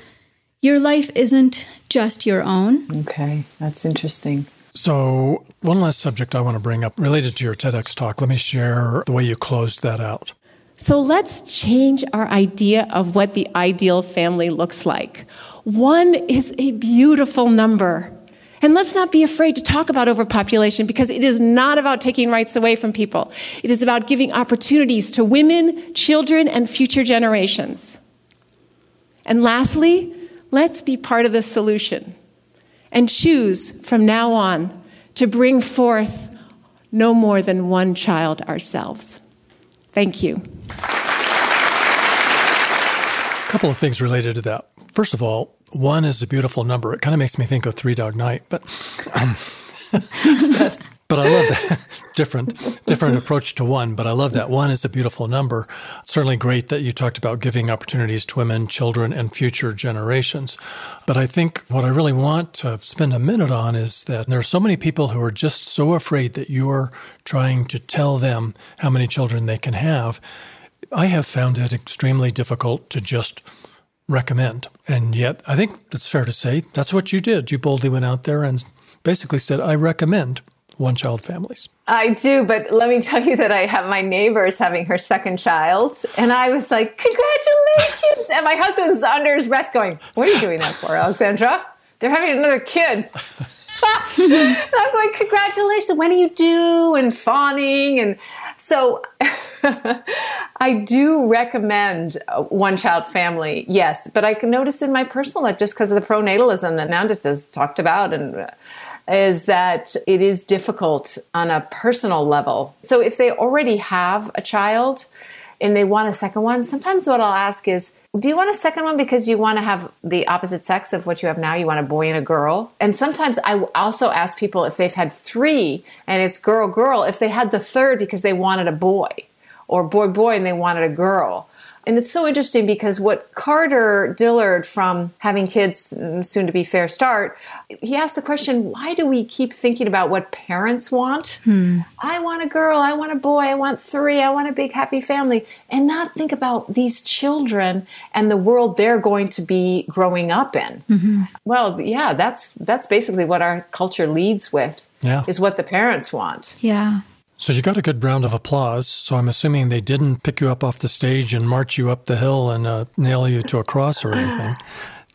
your life isn't just your own. Okay, that's interesting. So, one last subject I want to bring up related to your TEDx talk. Let me share the way you closed that out. So, let's change our idea of what the ideal family looks like. One is a beautiful number. And let's not be afraid to talk about overpopulation because it is not about taking rights away from people. It is about giving opportunities to women, children, and future generations. And lastly, let's be part of the solution and choose from now on to bring forth no more than one child ourselves. Thank you. A couple of things related to that. First of all, one is a beautiful number. It kind of makes me think of Three Dog Night, but um, but I love that different different approach to one. But I love that one is a beautiful number. certainly great that you talked about giving opportunities to women, children, and future generations. But I think what I really want to spend a minute on is that there are so many people who are just so afraid that you're trying to tell them how many children they can have. I have found it extremely difficult to just recommend. And yet, I think it's fair to say that's what you did. You boldly went out there and basically said, I recommend one child families. I do, but let me tell you that I have my neighbors having her second child, and I was like, Congratulations! and my husband's under his breath going, What are you doing that for, Alexandra? They're having another kid. I'm going, congratulations. When do you do? And fawning. And so I do recommend one child family, yes. But I can notice in my personal life, just because of the pronatalism that Nandita has talked about and is that it is difficult on a personal level. So if they already have a child and they want a second one, sometimes what I'll ask is, do you want a second one because you want to have the opposite sex of what you have now? You want a boy and a girl? And sometimes I also ask people if they've had three and it's girl, girl, if they had the third because they wanted a boy or boy, boy and they wanted a girl. And it's so interesting because what Carter Dillard from Having Kids mm, Soon to Be Fair Start, he asked the question, why do we keep thinking about what parents want? Hmm. I want a girl, I want a boy, I want three, I want a big happy family, and not think about these children and the world they're going to be growing up in. Mm-hmm. Well, yeah, that's that's basically what our culture leads with. Yeah. Is what the parents want. Yeah. So you got a good round of applause. So I'm assuming they didn't pick you up off the stage and march you up the hill and uh, nail you to a cross or anything.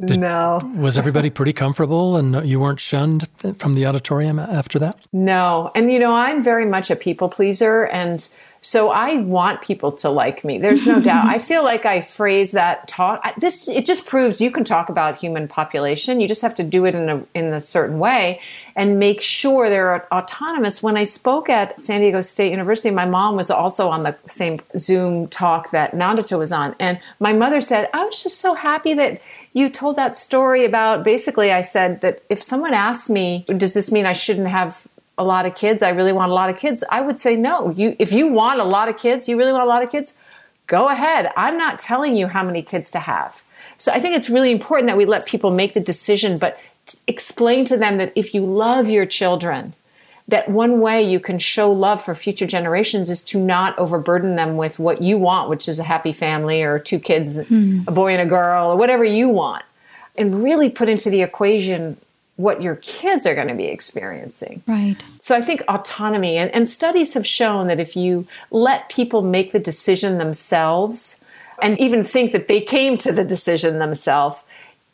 Did, no. was everybody pretty comfortable and you weren't shunned from the auditorium after that? No. And you know, I'm very much a people pleaser and so I want people to like me. There's no doubt. I feel like I phrase that talk. This it just proves you can talk about human population. You just have to do it in a in a certain way and make sure they're autonomous. When I spoke at San Diego State University, my mom was also on the same Zoom talk that Nandita was on, and my mother said, "I was just so happy that." You told that story about basically, I said that if someone asked me, does this mean I shouldn't have a lot of kids, I really want a lot of kids, I would say no. You if you want a lot of kids, you really want a lot of kids, go ahead. I'm not telling you how many kids to have. So I think it's really important that we let people make the decision, but explain to them that if you love your children, that one way you can show love for future generations is to not overburden them with what you want, which is a happy family or two kids, hmm. a boy and a girl, or whatever you want, and really put into the equation what your kids are going to be experiencing. Right. So I think autonomy, and, and studies have shown that if you let people make the decision themselves and even think that they came to the decision themselves,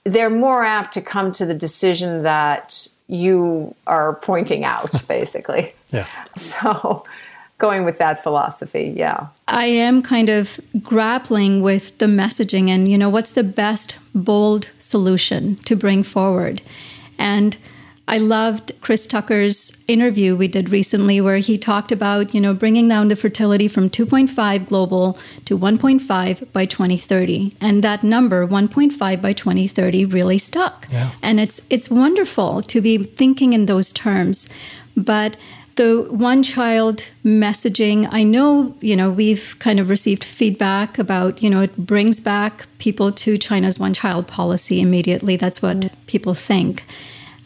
they're more apt to come to the decision that you are pointing out, basically. yeah. So going with that philosophy, yeah. I am kind of grappling with the messaging and, you know, what's the best bold solution to bring forward? And I loved Chris Tucker's interview we did recently where he talked about, you know, bringing down the fertility from 2.5 global to 1.5 by 2030. And that number 1.5 by 2030 really stuck. Yeah. And it's it's wonderful to be thinking in those terms. But the one child messaging i know you know we've kind of received feedback about you know it brings back people to china's one child policy immediately that's what mm. people think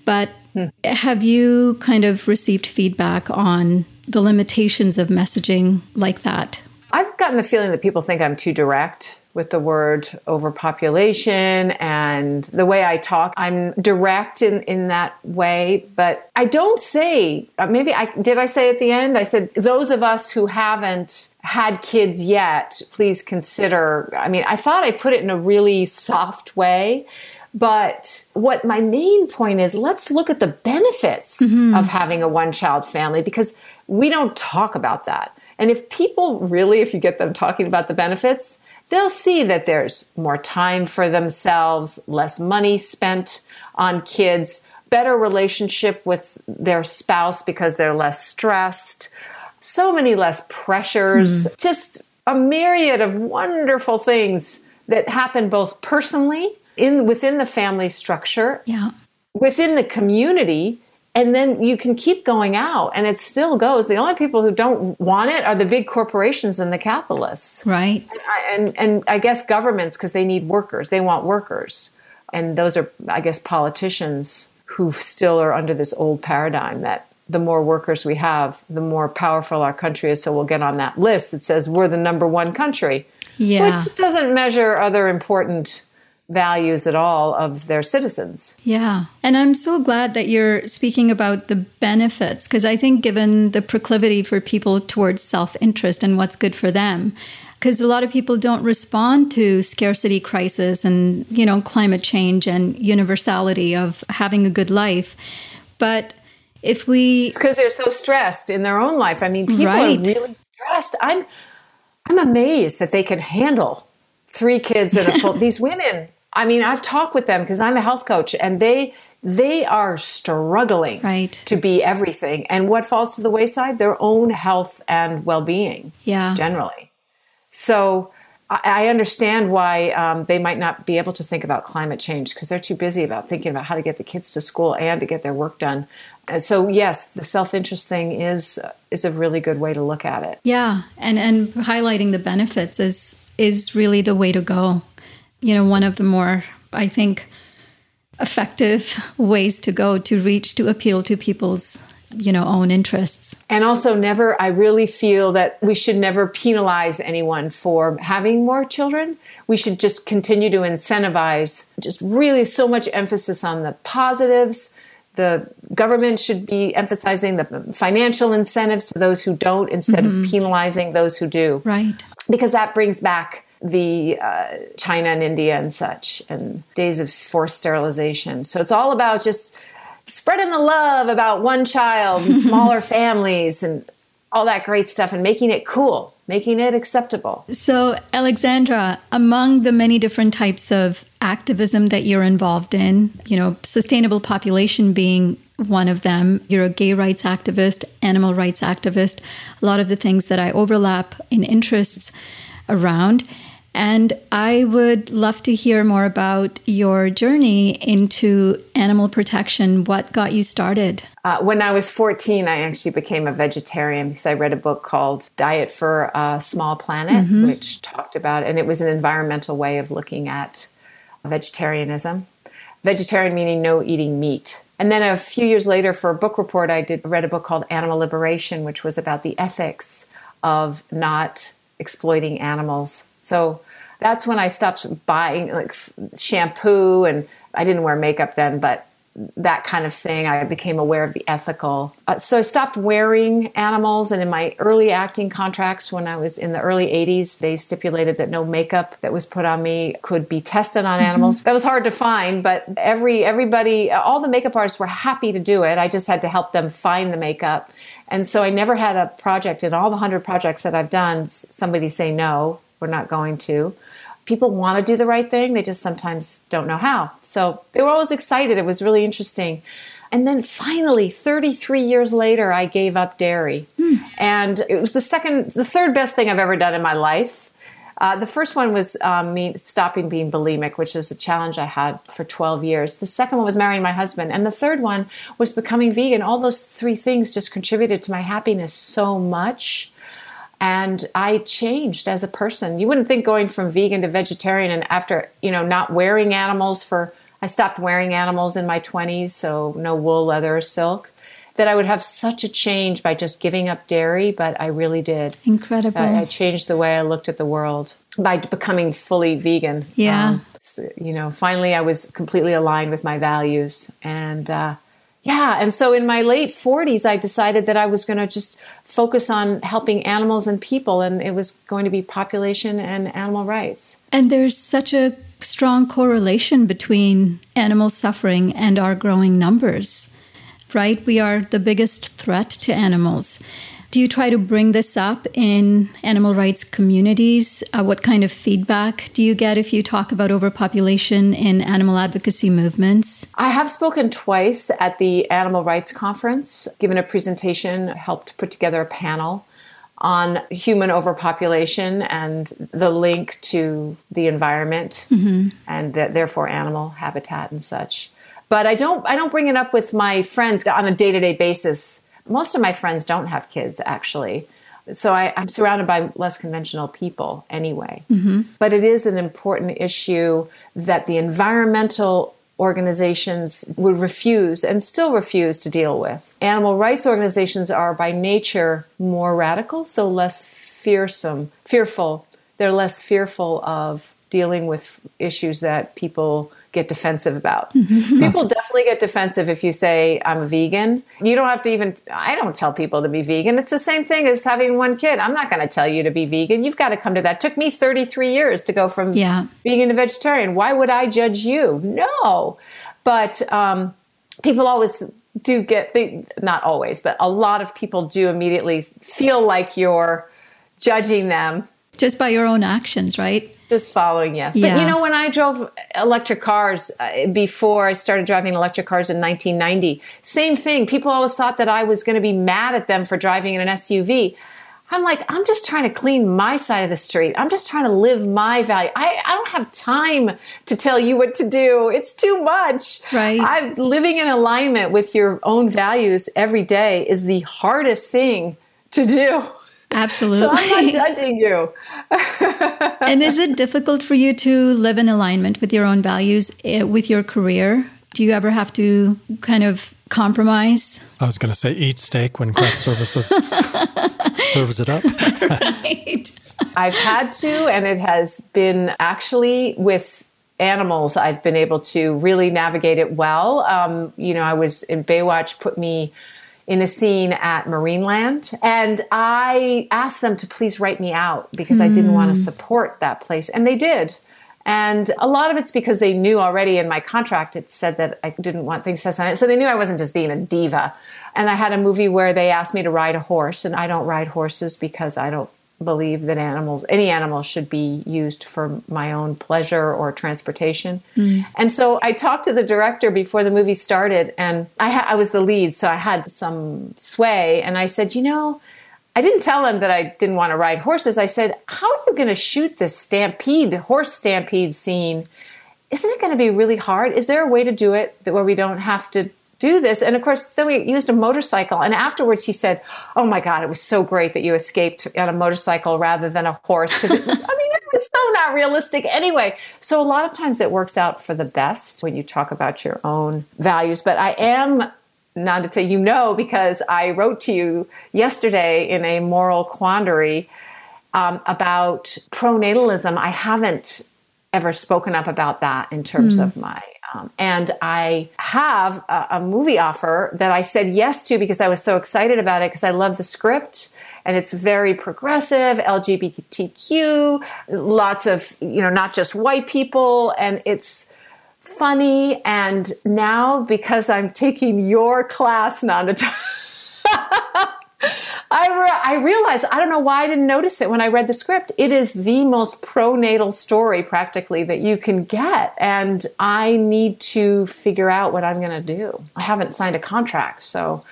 but mm. have you kind of received feedback on the limitations of messaging like that i've gotten the feeling that people think i'm too direct with the word overpopulation and the way I talk. I'm direct in, in that way, but I don't say, uh, maybe I did I say at the end? I said, those of us who haven't had kids yet, please consider. I mean, I thought I put it in a really soft way. But what my main point is, let's look at the benefits mm-hmm. of having a one child family because we don't talk about that. And if people really, if you get them talking about the benefits, they'll see that there's more time for themselves, less money spent on kids, better relationship with their spouse because they're less stressed, so many less pressures, mm. just a myriad of wonderful things that happen both personally in within the family structure, yeah. within the community, and then you can keep going out and it still goes. The only people who don't want it are the big corporations and the capitalists. Right. And and, and i guess governments because they need workers. They want workers. And those are i guess politicians who still are under this old paradigm that the more workers we have the more powerful our country is. So we'll get on that list that says we're the number one country yeah. which doesn't measure other important values at all of their citizens. Yeah. And I'm so glad that you're speaking about the benefits because I think, given the proclivity for people towards self interest and what's good for them, because a lot of people don't respond to scarcity crisis and, you know, climate change and universality of having a good life. But if we because they're so stressed in their own life. I mean, people right. are really stressed. I'm I'm amazed that they can handle three kids and a full. these women. I mean, I've talked with them because I'm a health coach, and they they are struggling right. to be everything. And what falls to the wayside? Their own health and well being. Yeah. Generally. So I understand why um, they might not be able to think about climate change because they're too busy about thinking about how to get the kids to school and to get their work done. And so, yes, the self-interest thing is is a really good way to look at it. Yeah, and and highlighting the benefits is is really the way to go. You know, one of the more I think effective ways to go to reach to appeal to people's you know own interests. And also never i really feel that we should never penalize anyone for having more children. We should just continue to incentivize just really so much emphasis on the positives. The government should be emphasizing the financial incentives to those who don't instead mm-hmm. of penalizing those who do. Right. Because that brings back the uh, China and India and such, and days of forced sterilization. So it's all about just spreading the love about one child and smaller families and all that great stuff and making it cool, making it acceptable. So, Alexandra, among the many different types of activism that you're involved in, you know, sustainable population being one of them, you're a gay rights activist, animal rights activist, a lot of the things that I overlap in interests around. And I would love to hear more about your journey into animal protection. What got you started? Uh, when I was 14, I actually became a vegetarian because I read a book called Diet for a Small Planet, mm-hmm. which talked about, and it was an environmental way of looking at vegetarianism. Vegetarian meaning no eating meat. And then a few years later, for a book report, I did read a book called Animal Liberation, which was about the ethics of not exploiting animals. So that's when I stopped buying like shampoo and I didn't wear makeup then, but that kind of thing. I became aware of the ethical. Uh, so I stopped wearing animals. And in my early acting contracts, when I was in the early 80s, they stipulated that no makeup that was put on me could be tested on mm-hmm. animals. That was hard to find, but every everybody, all the makeup artists were happy to do it. I just had to help them find the makeup. And so I never had a project in all the 100 projects that I've done, somebody say no, we're not going to people want to do the right thing, they just sometimes don't know how. So they were always excited. It was really interesting. And then finally, 33 years later, I gave up dairy. Mm. And it was the second, the third best thing I've ever done in my life. Uh, the first one was um, me stopping being bulimic, which is a challenge I had for 12 years. The second one was marrying my husband. And the third one was becoming vegan. All those three things just contributed to my happiness so much and I changed as a person. You wouldn't think going from vegan to vegetarian and after, you know, not wearing animals for I stopped wearing animals in my 20s, so no wool, leather, or silk, that I would have such a change by just giving up dairy, but I really did. Incredible. I, I changed the way I looked at the world by becoming fully vegan. Yeah. Um, you know, finally I was completely aligned with my values and uh, yeah, and so in my late 40s, I decided that I was going to just focus on helping animals and people, and it was going to be population and animal rights. And there's such a strong correlation between animal suffering and our growing numbers, right? We are the biggest threat to animals. Do you try to bring this up in animal rights communities? Uh, what kind of feedback do you get if you talk about overpopulation in animal advocacy movements? I have spoken twice at the Animal Rights Conference, given a presentation, helped put together a panel on human overpopulation and the link to the environment mm-hmm. and the, therefore animal habitat and such. But I don't I don't bring it up with my friends on a day-to-day basis most of my friends don't have kids actually. So I, am surrounded by less conventional people anyway. Mm-hmm. But it is an important issue that the environmental organizations would refuse and still refuse to deal with. Animal rights organizations are by nature more radical, so less fearsome, fearful. They're less fearful of dealing with issues that people get defensive about. Mm-hmm. People definitely get defensive if you say, I'm a vegan. You don't have to even, I don't tell people to be vegan. It's the same thing as having one kid. I'm not going to tell you to be vegan. You've got to come to that. It took me 33 years to go from yeah. vegan to vegetarian. Why would I judge you? No. But um, people always do get they not always, but a lot of people do immediately feel like you're judging them just by your own actions, right? Just following, yes. Yeah. But you know, when I drove electric cars uh, before I started driving electric cars in 1990, same thing. People always thought that I was going to be mad at them for driving in an SUV. I'm like, I'm just trying to clean my side of the street. I'm just trying to live my value. I, I don't have time to tell you what to do. It's too much. Right. I'm living in alignment with your own values every day is the hardest thing to do. Absolutely. So I'm not judging you. and is it difficult for you to live in alignment with your own values eh, with your career? Do you ever have to kind of compromise? I was going to say eat steak when craft services serves it up. right. I've had to, and it has been actually with animals. I've been able to really navigate it well. Um, you know, I was in Baywatch, put me in a scene at Marineland, and I asked them to please write me out because I didn't want to hmm. support that place, and they did. And a lot of it's because they knew already in my contract it said that I didn't want things to sign it. So they knew I wasn't just being a diva. And I had a movie where they asked me to ride a horse, and I don't ride horses because I don't believe that animals, any animal, should be used for my own pleasure or transportation. Mm. And so I talked to the director before the movie started, and I, ha- I was the lead, so I had some sway. And I said, you know, I didn't tell him that I didn't want to ride horses. I said, How are you going to shoot this stampede, horse stampede scene? Isn't it going to be really hard? Is there a way to do it that where we don't have to do this? And of course, then we used a motorcycle. And afterwards, he said, Oh my God, it was so great that you escaped on a motorcycle rather than a horse. Because it was, I mean, it was so not realistic anyway. So a lot of times it works out for the best when you talk about your own values. But I am not to you know because I wrote to you yesterday in a moral quandary um, about pronatalism. I haven't ever spoken up about that in terms of my. Um, and I have a, a movie offer that I said yes to because I was so excited about it because I love the script and it's very progressive, LGBTQ, lots of, you know, not just white people. And it's, funny and now because i'm taking your class nanda I, re- I realized i don't know why i didn't notice it when i read the script. It is the most pronatal story practically that you can get and i need to figure out what i'm going to do. I haven't signed a contract so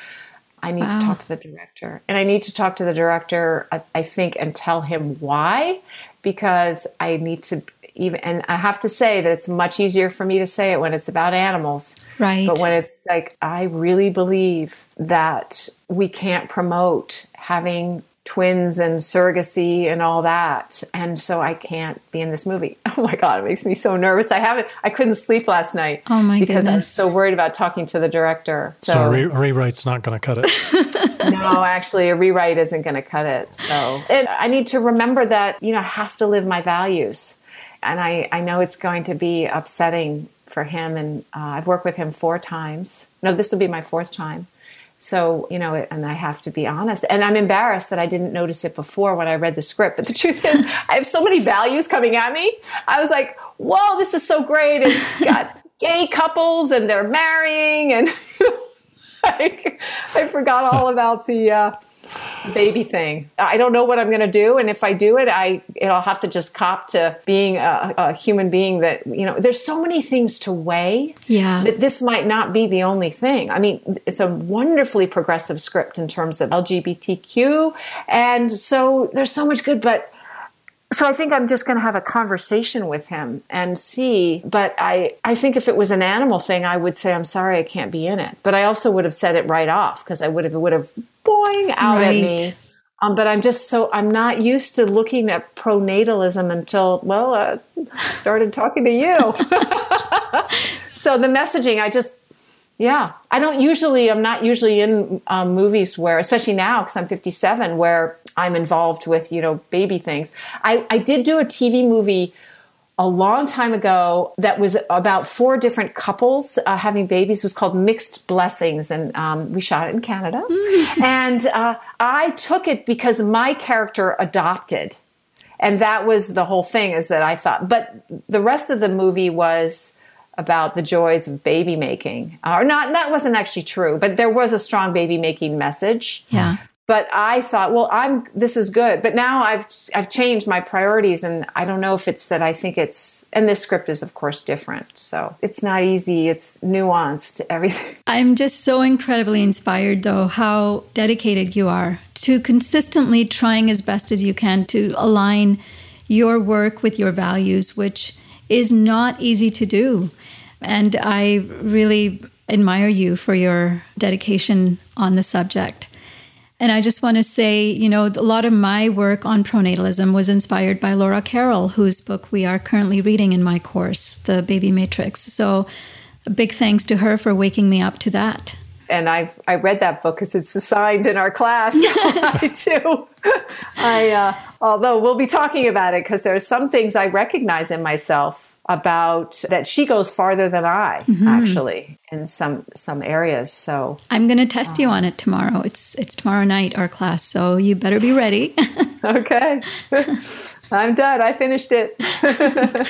i need Wow. to talk to the director. And i need to talk to the director I, I think and tell him why because i need to even and I have to say that it's much easier for me to say it when it's about animals. Right. But when it's like I really believe that we can't promote having twins and surrogacy and all that. And so I can't be in this movie. Oh my god, it makes me so nervous. I haven't I couldn't sleep last night Oh my because I was goodness. so worried about talking to the director. So, So a, re- a rewrite's not going to cut it. no, actually, a rewrite isn't going to cut it. So, and I need to remember that you know I have to live my values, and I I know it's going to be upsetting for him. And uh, I've worked with him four times. No, this will be my fourth time. So you know, and I have to be honest, and I'm embarrassed that I didn't notice it before when I read the script. But the truth is, I have so many values coming at me. I was like, "Whoa, this is so great!" It's got gay couples and they're marrying, and like, I forgot all about the uh, baby thing. I don't know what I'm going to do, and if I do it, I it'll have to just cop to being a, a human being. That you know, there's so many things to weigh. Yeah. that this might not be the only thing. I mean, it's a wonderfully progressive script in terms of LGBTQ, and so there's so much good, but so I think I'm just going to have a conversation with him and see. But I, I think if it was an animal thing, I would say I'm sorry I can't be in it. But I also would have said it right off because I would have it would have boing out at me. Um, but I'm just so I'm not used to looking at pronatalism until well, uh, started talking to you. so the messaging, I just yeah, I don't usually. I'm not usually in um, movies where, especially now, because I'm 57, where I'm involved with you know baby things. I, I did do a TV movie a long time ago that was about four different couples uh, having babies. It was called Mixed Blessings, and um, we shot it in Canada. and uh, I took it because my character adopted, and that was the whole thing. Is that I thought, but the rest of the movie was about the joys of baby making. Or not that wasn't actually true, but there was a strong baby making message. Yeah but I thought, well, I'm this is good. But now I've I've changed my priorities, and I don't know if it's that I think it's. And this script is, of course, different, so it's not easy. It's nuanced. Everything. I'm just so incredibly inspired, though, how dedicated you are to consistently trying as best as you can to align your work with your values, which is not easy to do. And I really admire you for your dedication on the subject. And I just want to say, you know, a lot of my work on pronatalism was inspired by Laura Carroll, whose book we are currently reading in my course, The Baby Matrix. So, a big thanks to her for waking me up to that. And I've I read that book because it's assigned in our class. I too. I uh, although we'll be talking about it because there are some things I recognize in myself about that she goes farther than I mm-hmm. actually in some some areas. So I'm going to test um, you on it tomorrow. It's it's tomorrow night our class, so you better be ready. okay. I'm done. I finished it.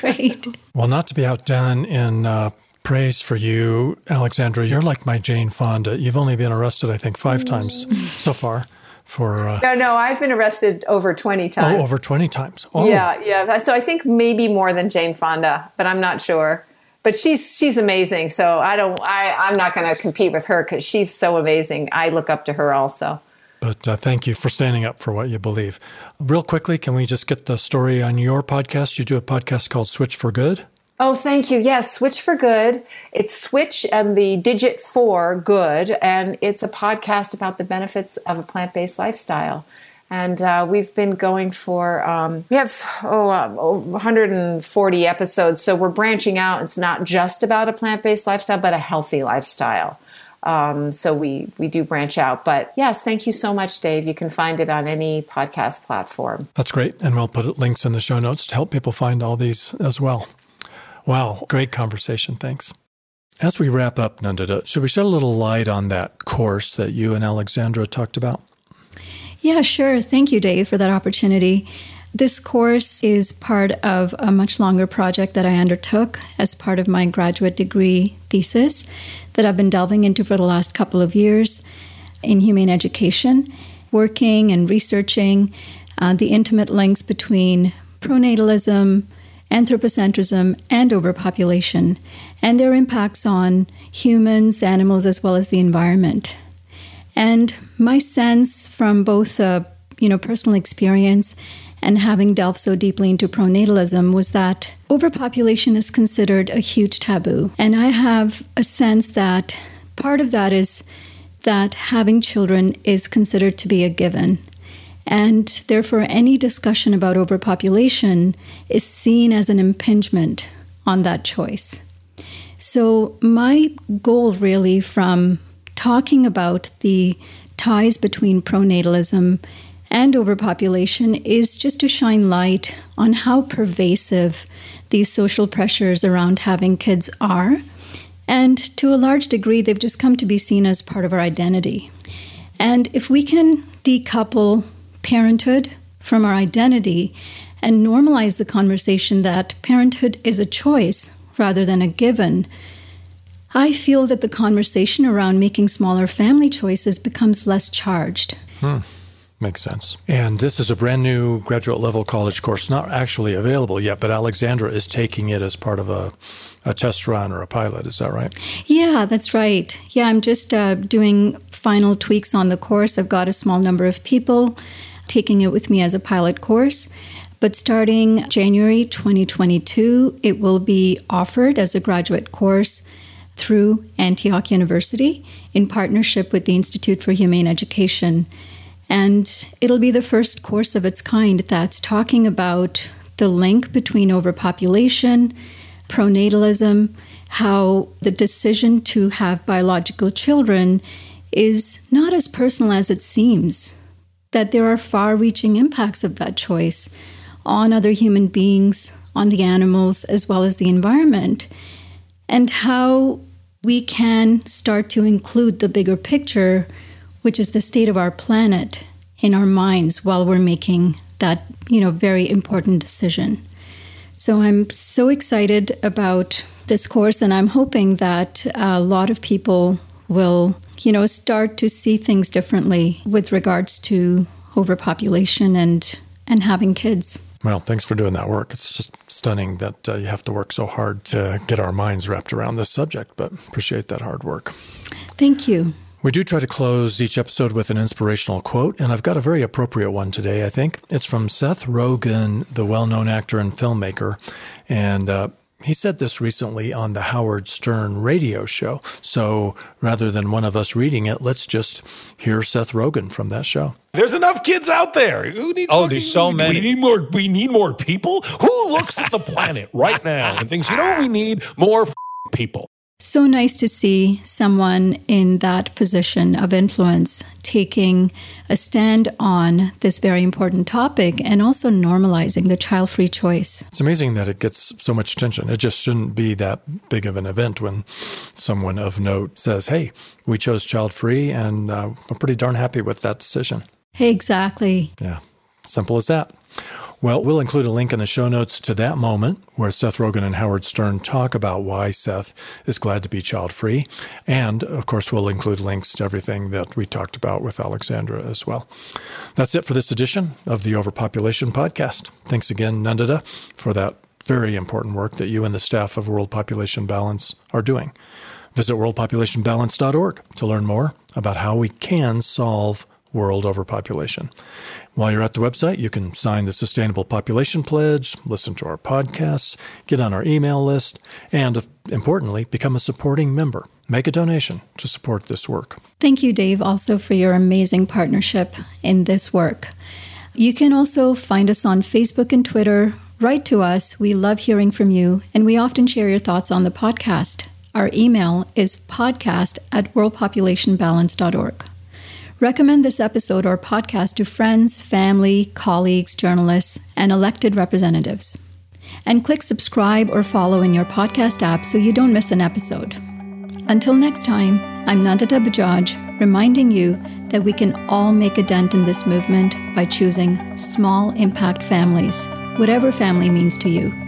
Great. Well, not to be outdone in uh, praise for you, Alexandra. You're like my Jane Fonda. You've only been arrested, I think, five times so far for uh, no no i've been arrested over 20 times. oh over 20 times. Oh. yeah yeah so i think maybe more than jane fonda but i'm not sure. But she's she's amazing so i don't i i'm not going to compete with her because she's so amazing. I look up to her also. But uh, thank you for standing up for what you believe. Real quickly can we just get the story on your podcast? You do a podcast called switch for good Oh, thank you. Yes, Switch for Good. It's Switch and the digit for good, and it's a podcast about the benefits of a plant based lifestyle. And uh, we've been going for, um, we have oh, uh, 140 episodes, so we're branching out. It's not just about a plant based lifestyle, but a healthy lifestyle. Um, so we we do branch out. But yes, thank you so much, Dave. You can find it on any podcast platform. That's great, and we'll put links in the show notes to help people find all these as well. Wow, great conversation. Thanks. As we wrap up, Nandita, should we shed a little light on that course that you and Alexandra talked about? Yeah, sure. Thank you, Dave, for that opportunity. This course is part of a much longer project that I undertook as part of my graduate degree thesis that I've been delving into for the last couple of years in humane education, working and researching uh, the intimate links between pronatalism, anthropocentrism, and overpopulation, and their impacts on humans, animals, as well as the environment. And my sense from both a you know personal experience and having delved so deeply into pronatalism was that overpopulation is considered a huge taboo. And I have a sense that part of that is that having children is considered to be a given. And therefore, any discussion about overpopulation is seen as an impingement on that choice. So, my goal really from talking about the ties between pronatalism and overpopulation is just to shine light on how pervasive these social pressures around having kids are. And to a large degree, they've just come to be seen as part of our identity. And if we can decouple parenthood from our identity and normalize the conversation that parenthood is a choice rather than a given, I feel that the conversation around making smaller family choices becomes less charged. Hmm. Makes sense. And this is a brand new graduate level college course, not actually available yet, but Alexandra is taking it as part of a, a test run or a pilot. Is that right? Yeah, that's right. Yeah, I'm just uh, doing final tweaks on the course. I've got a small number of people taking it with me as a pilot course. But starting January 2022, it will be offered as a graduate course through Antioch University in partnership with the Institute for Humane Education. And it'll be the first course of its kind that's talking about the link between overpopulation, pronatalism, how the decision to have biological children is not as personal as it seems that there are far reaching impacts of that choice on other human beings, on the animals, as well as the environment, and how we can start to include the bigger picture, which is the state of our planet, in our minds while we're making that, you know, very important decision. So I'm so excited about this course, and I'm hoping that a lot of people will, you know, start to see things differently with regards to overpopulation and and having kids. Well, thanks for doing that work. It's just stunning that uh, you have to work so hard to get our minds wrapped around this subject, but appreciate that hard work. Thank you. We do try to close each episode with an inspirational quote, and I've got a very appropriate one today, I think. It's from Seth Rogen, the well known actor and filmmaker. And uh, he said this recently on the Howard Stern radio show. So rather than one of us reading it, let's just hear Seth Rogen from that show. There's enough kids out there. Who needs Oh, there's so many. We need more. We need more people. Who looks at the planet right now and thinks, you know, what we need more f- people. So nice to see someone in that position of influence taking a stand on this very important topic and also normalizing the child free choice. It's amazing that it gets so much attention. It just shouldn't be that big of an event when someone of note says, Hey, we chose child free, and uh, we're pretty darn happy with that decision. Exactly. Yeah, simple as that. Well, we'll include a link in the show notes to that moment where Seth Rogen and Howard Stern talk about why Seth is glad to be child free. And of course, we'll include links to everything that we talked about with Alexandra as well. That's it for this edition of the Overpopulation Podcast. Thanks again, Nandita, for that very important work that you and the staff of World Population Balance are doing. Visit worldpopulationbalance.org to learn more about how we can solve world overpopulation. While you're at the website, you can sign the Sustainable Population Pledge, listen to our podcasts, get on our email list, and importantly, become a supporting member. Make a donation to support this work. Thank you, Dave, also for your amazing partnership in this work. You can also find us on Facebook and Twitter. Write to us. We love hearing from you, and we often share your thoughts on the podcast. Our email is podcast at worldpopulationbalance.org. Recommend this episode or podcast to friends, family, colleagues, journalists, and elected representatives. And click subscribe or follow in your podcast app so you don't miss an episode. Until next time, I'm Nandita Bajaj, reminding you that we can all make a dent in this movement by choosing small impact families, whatever family means to you.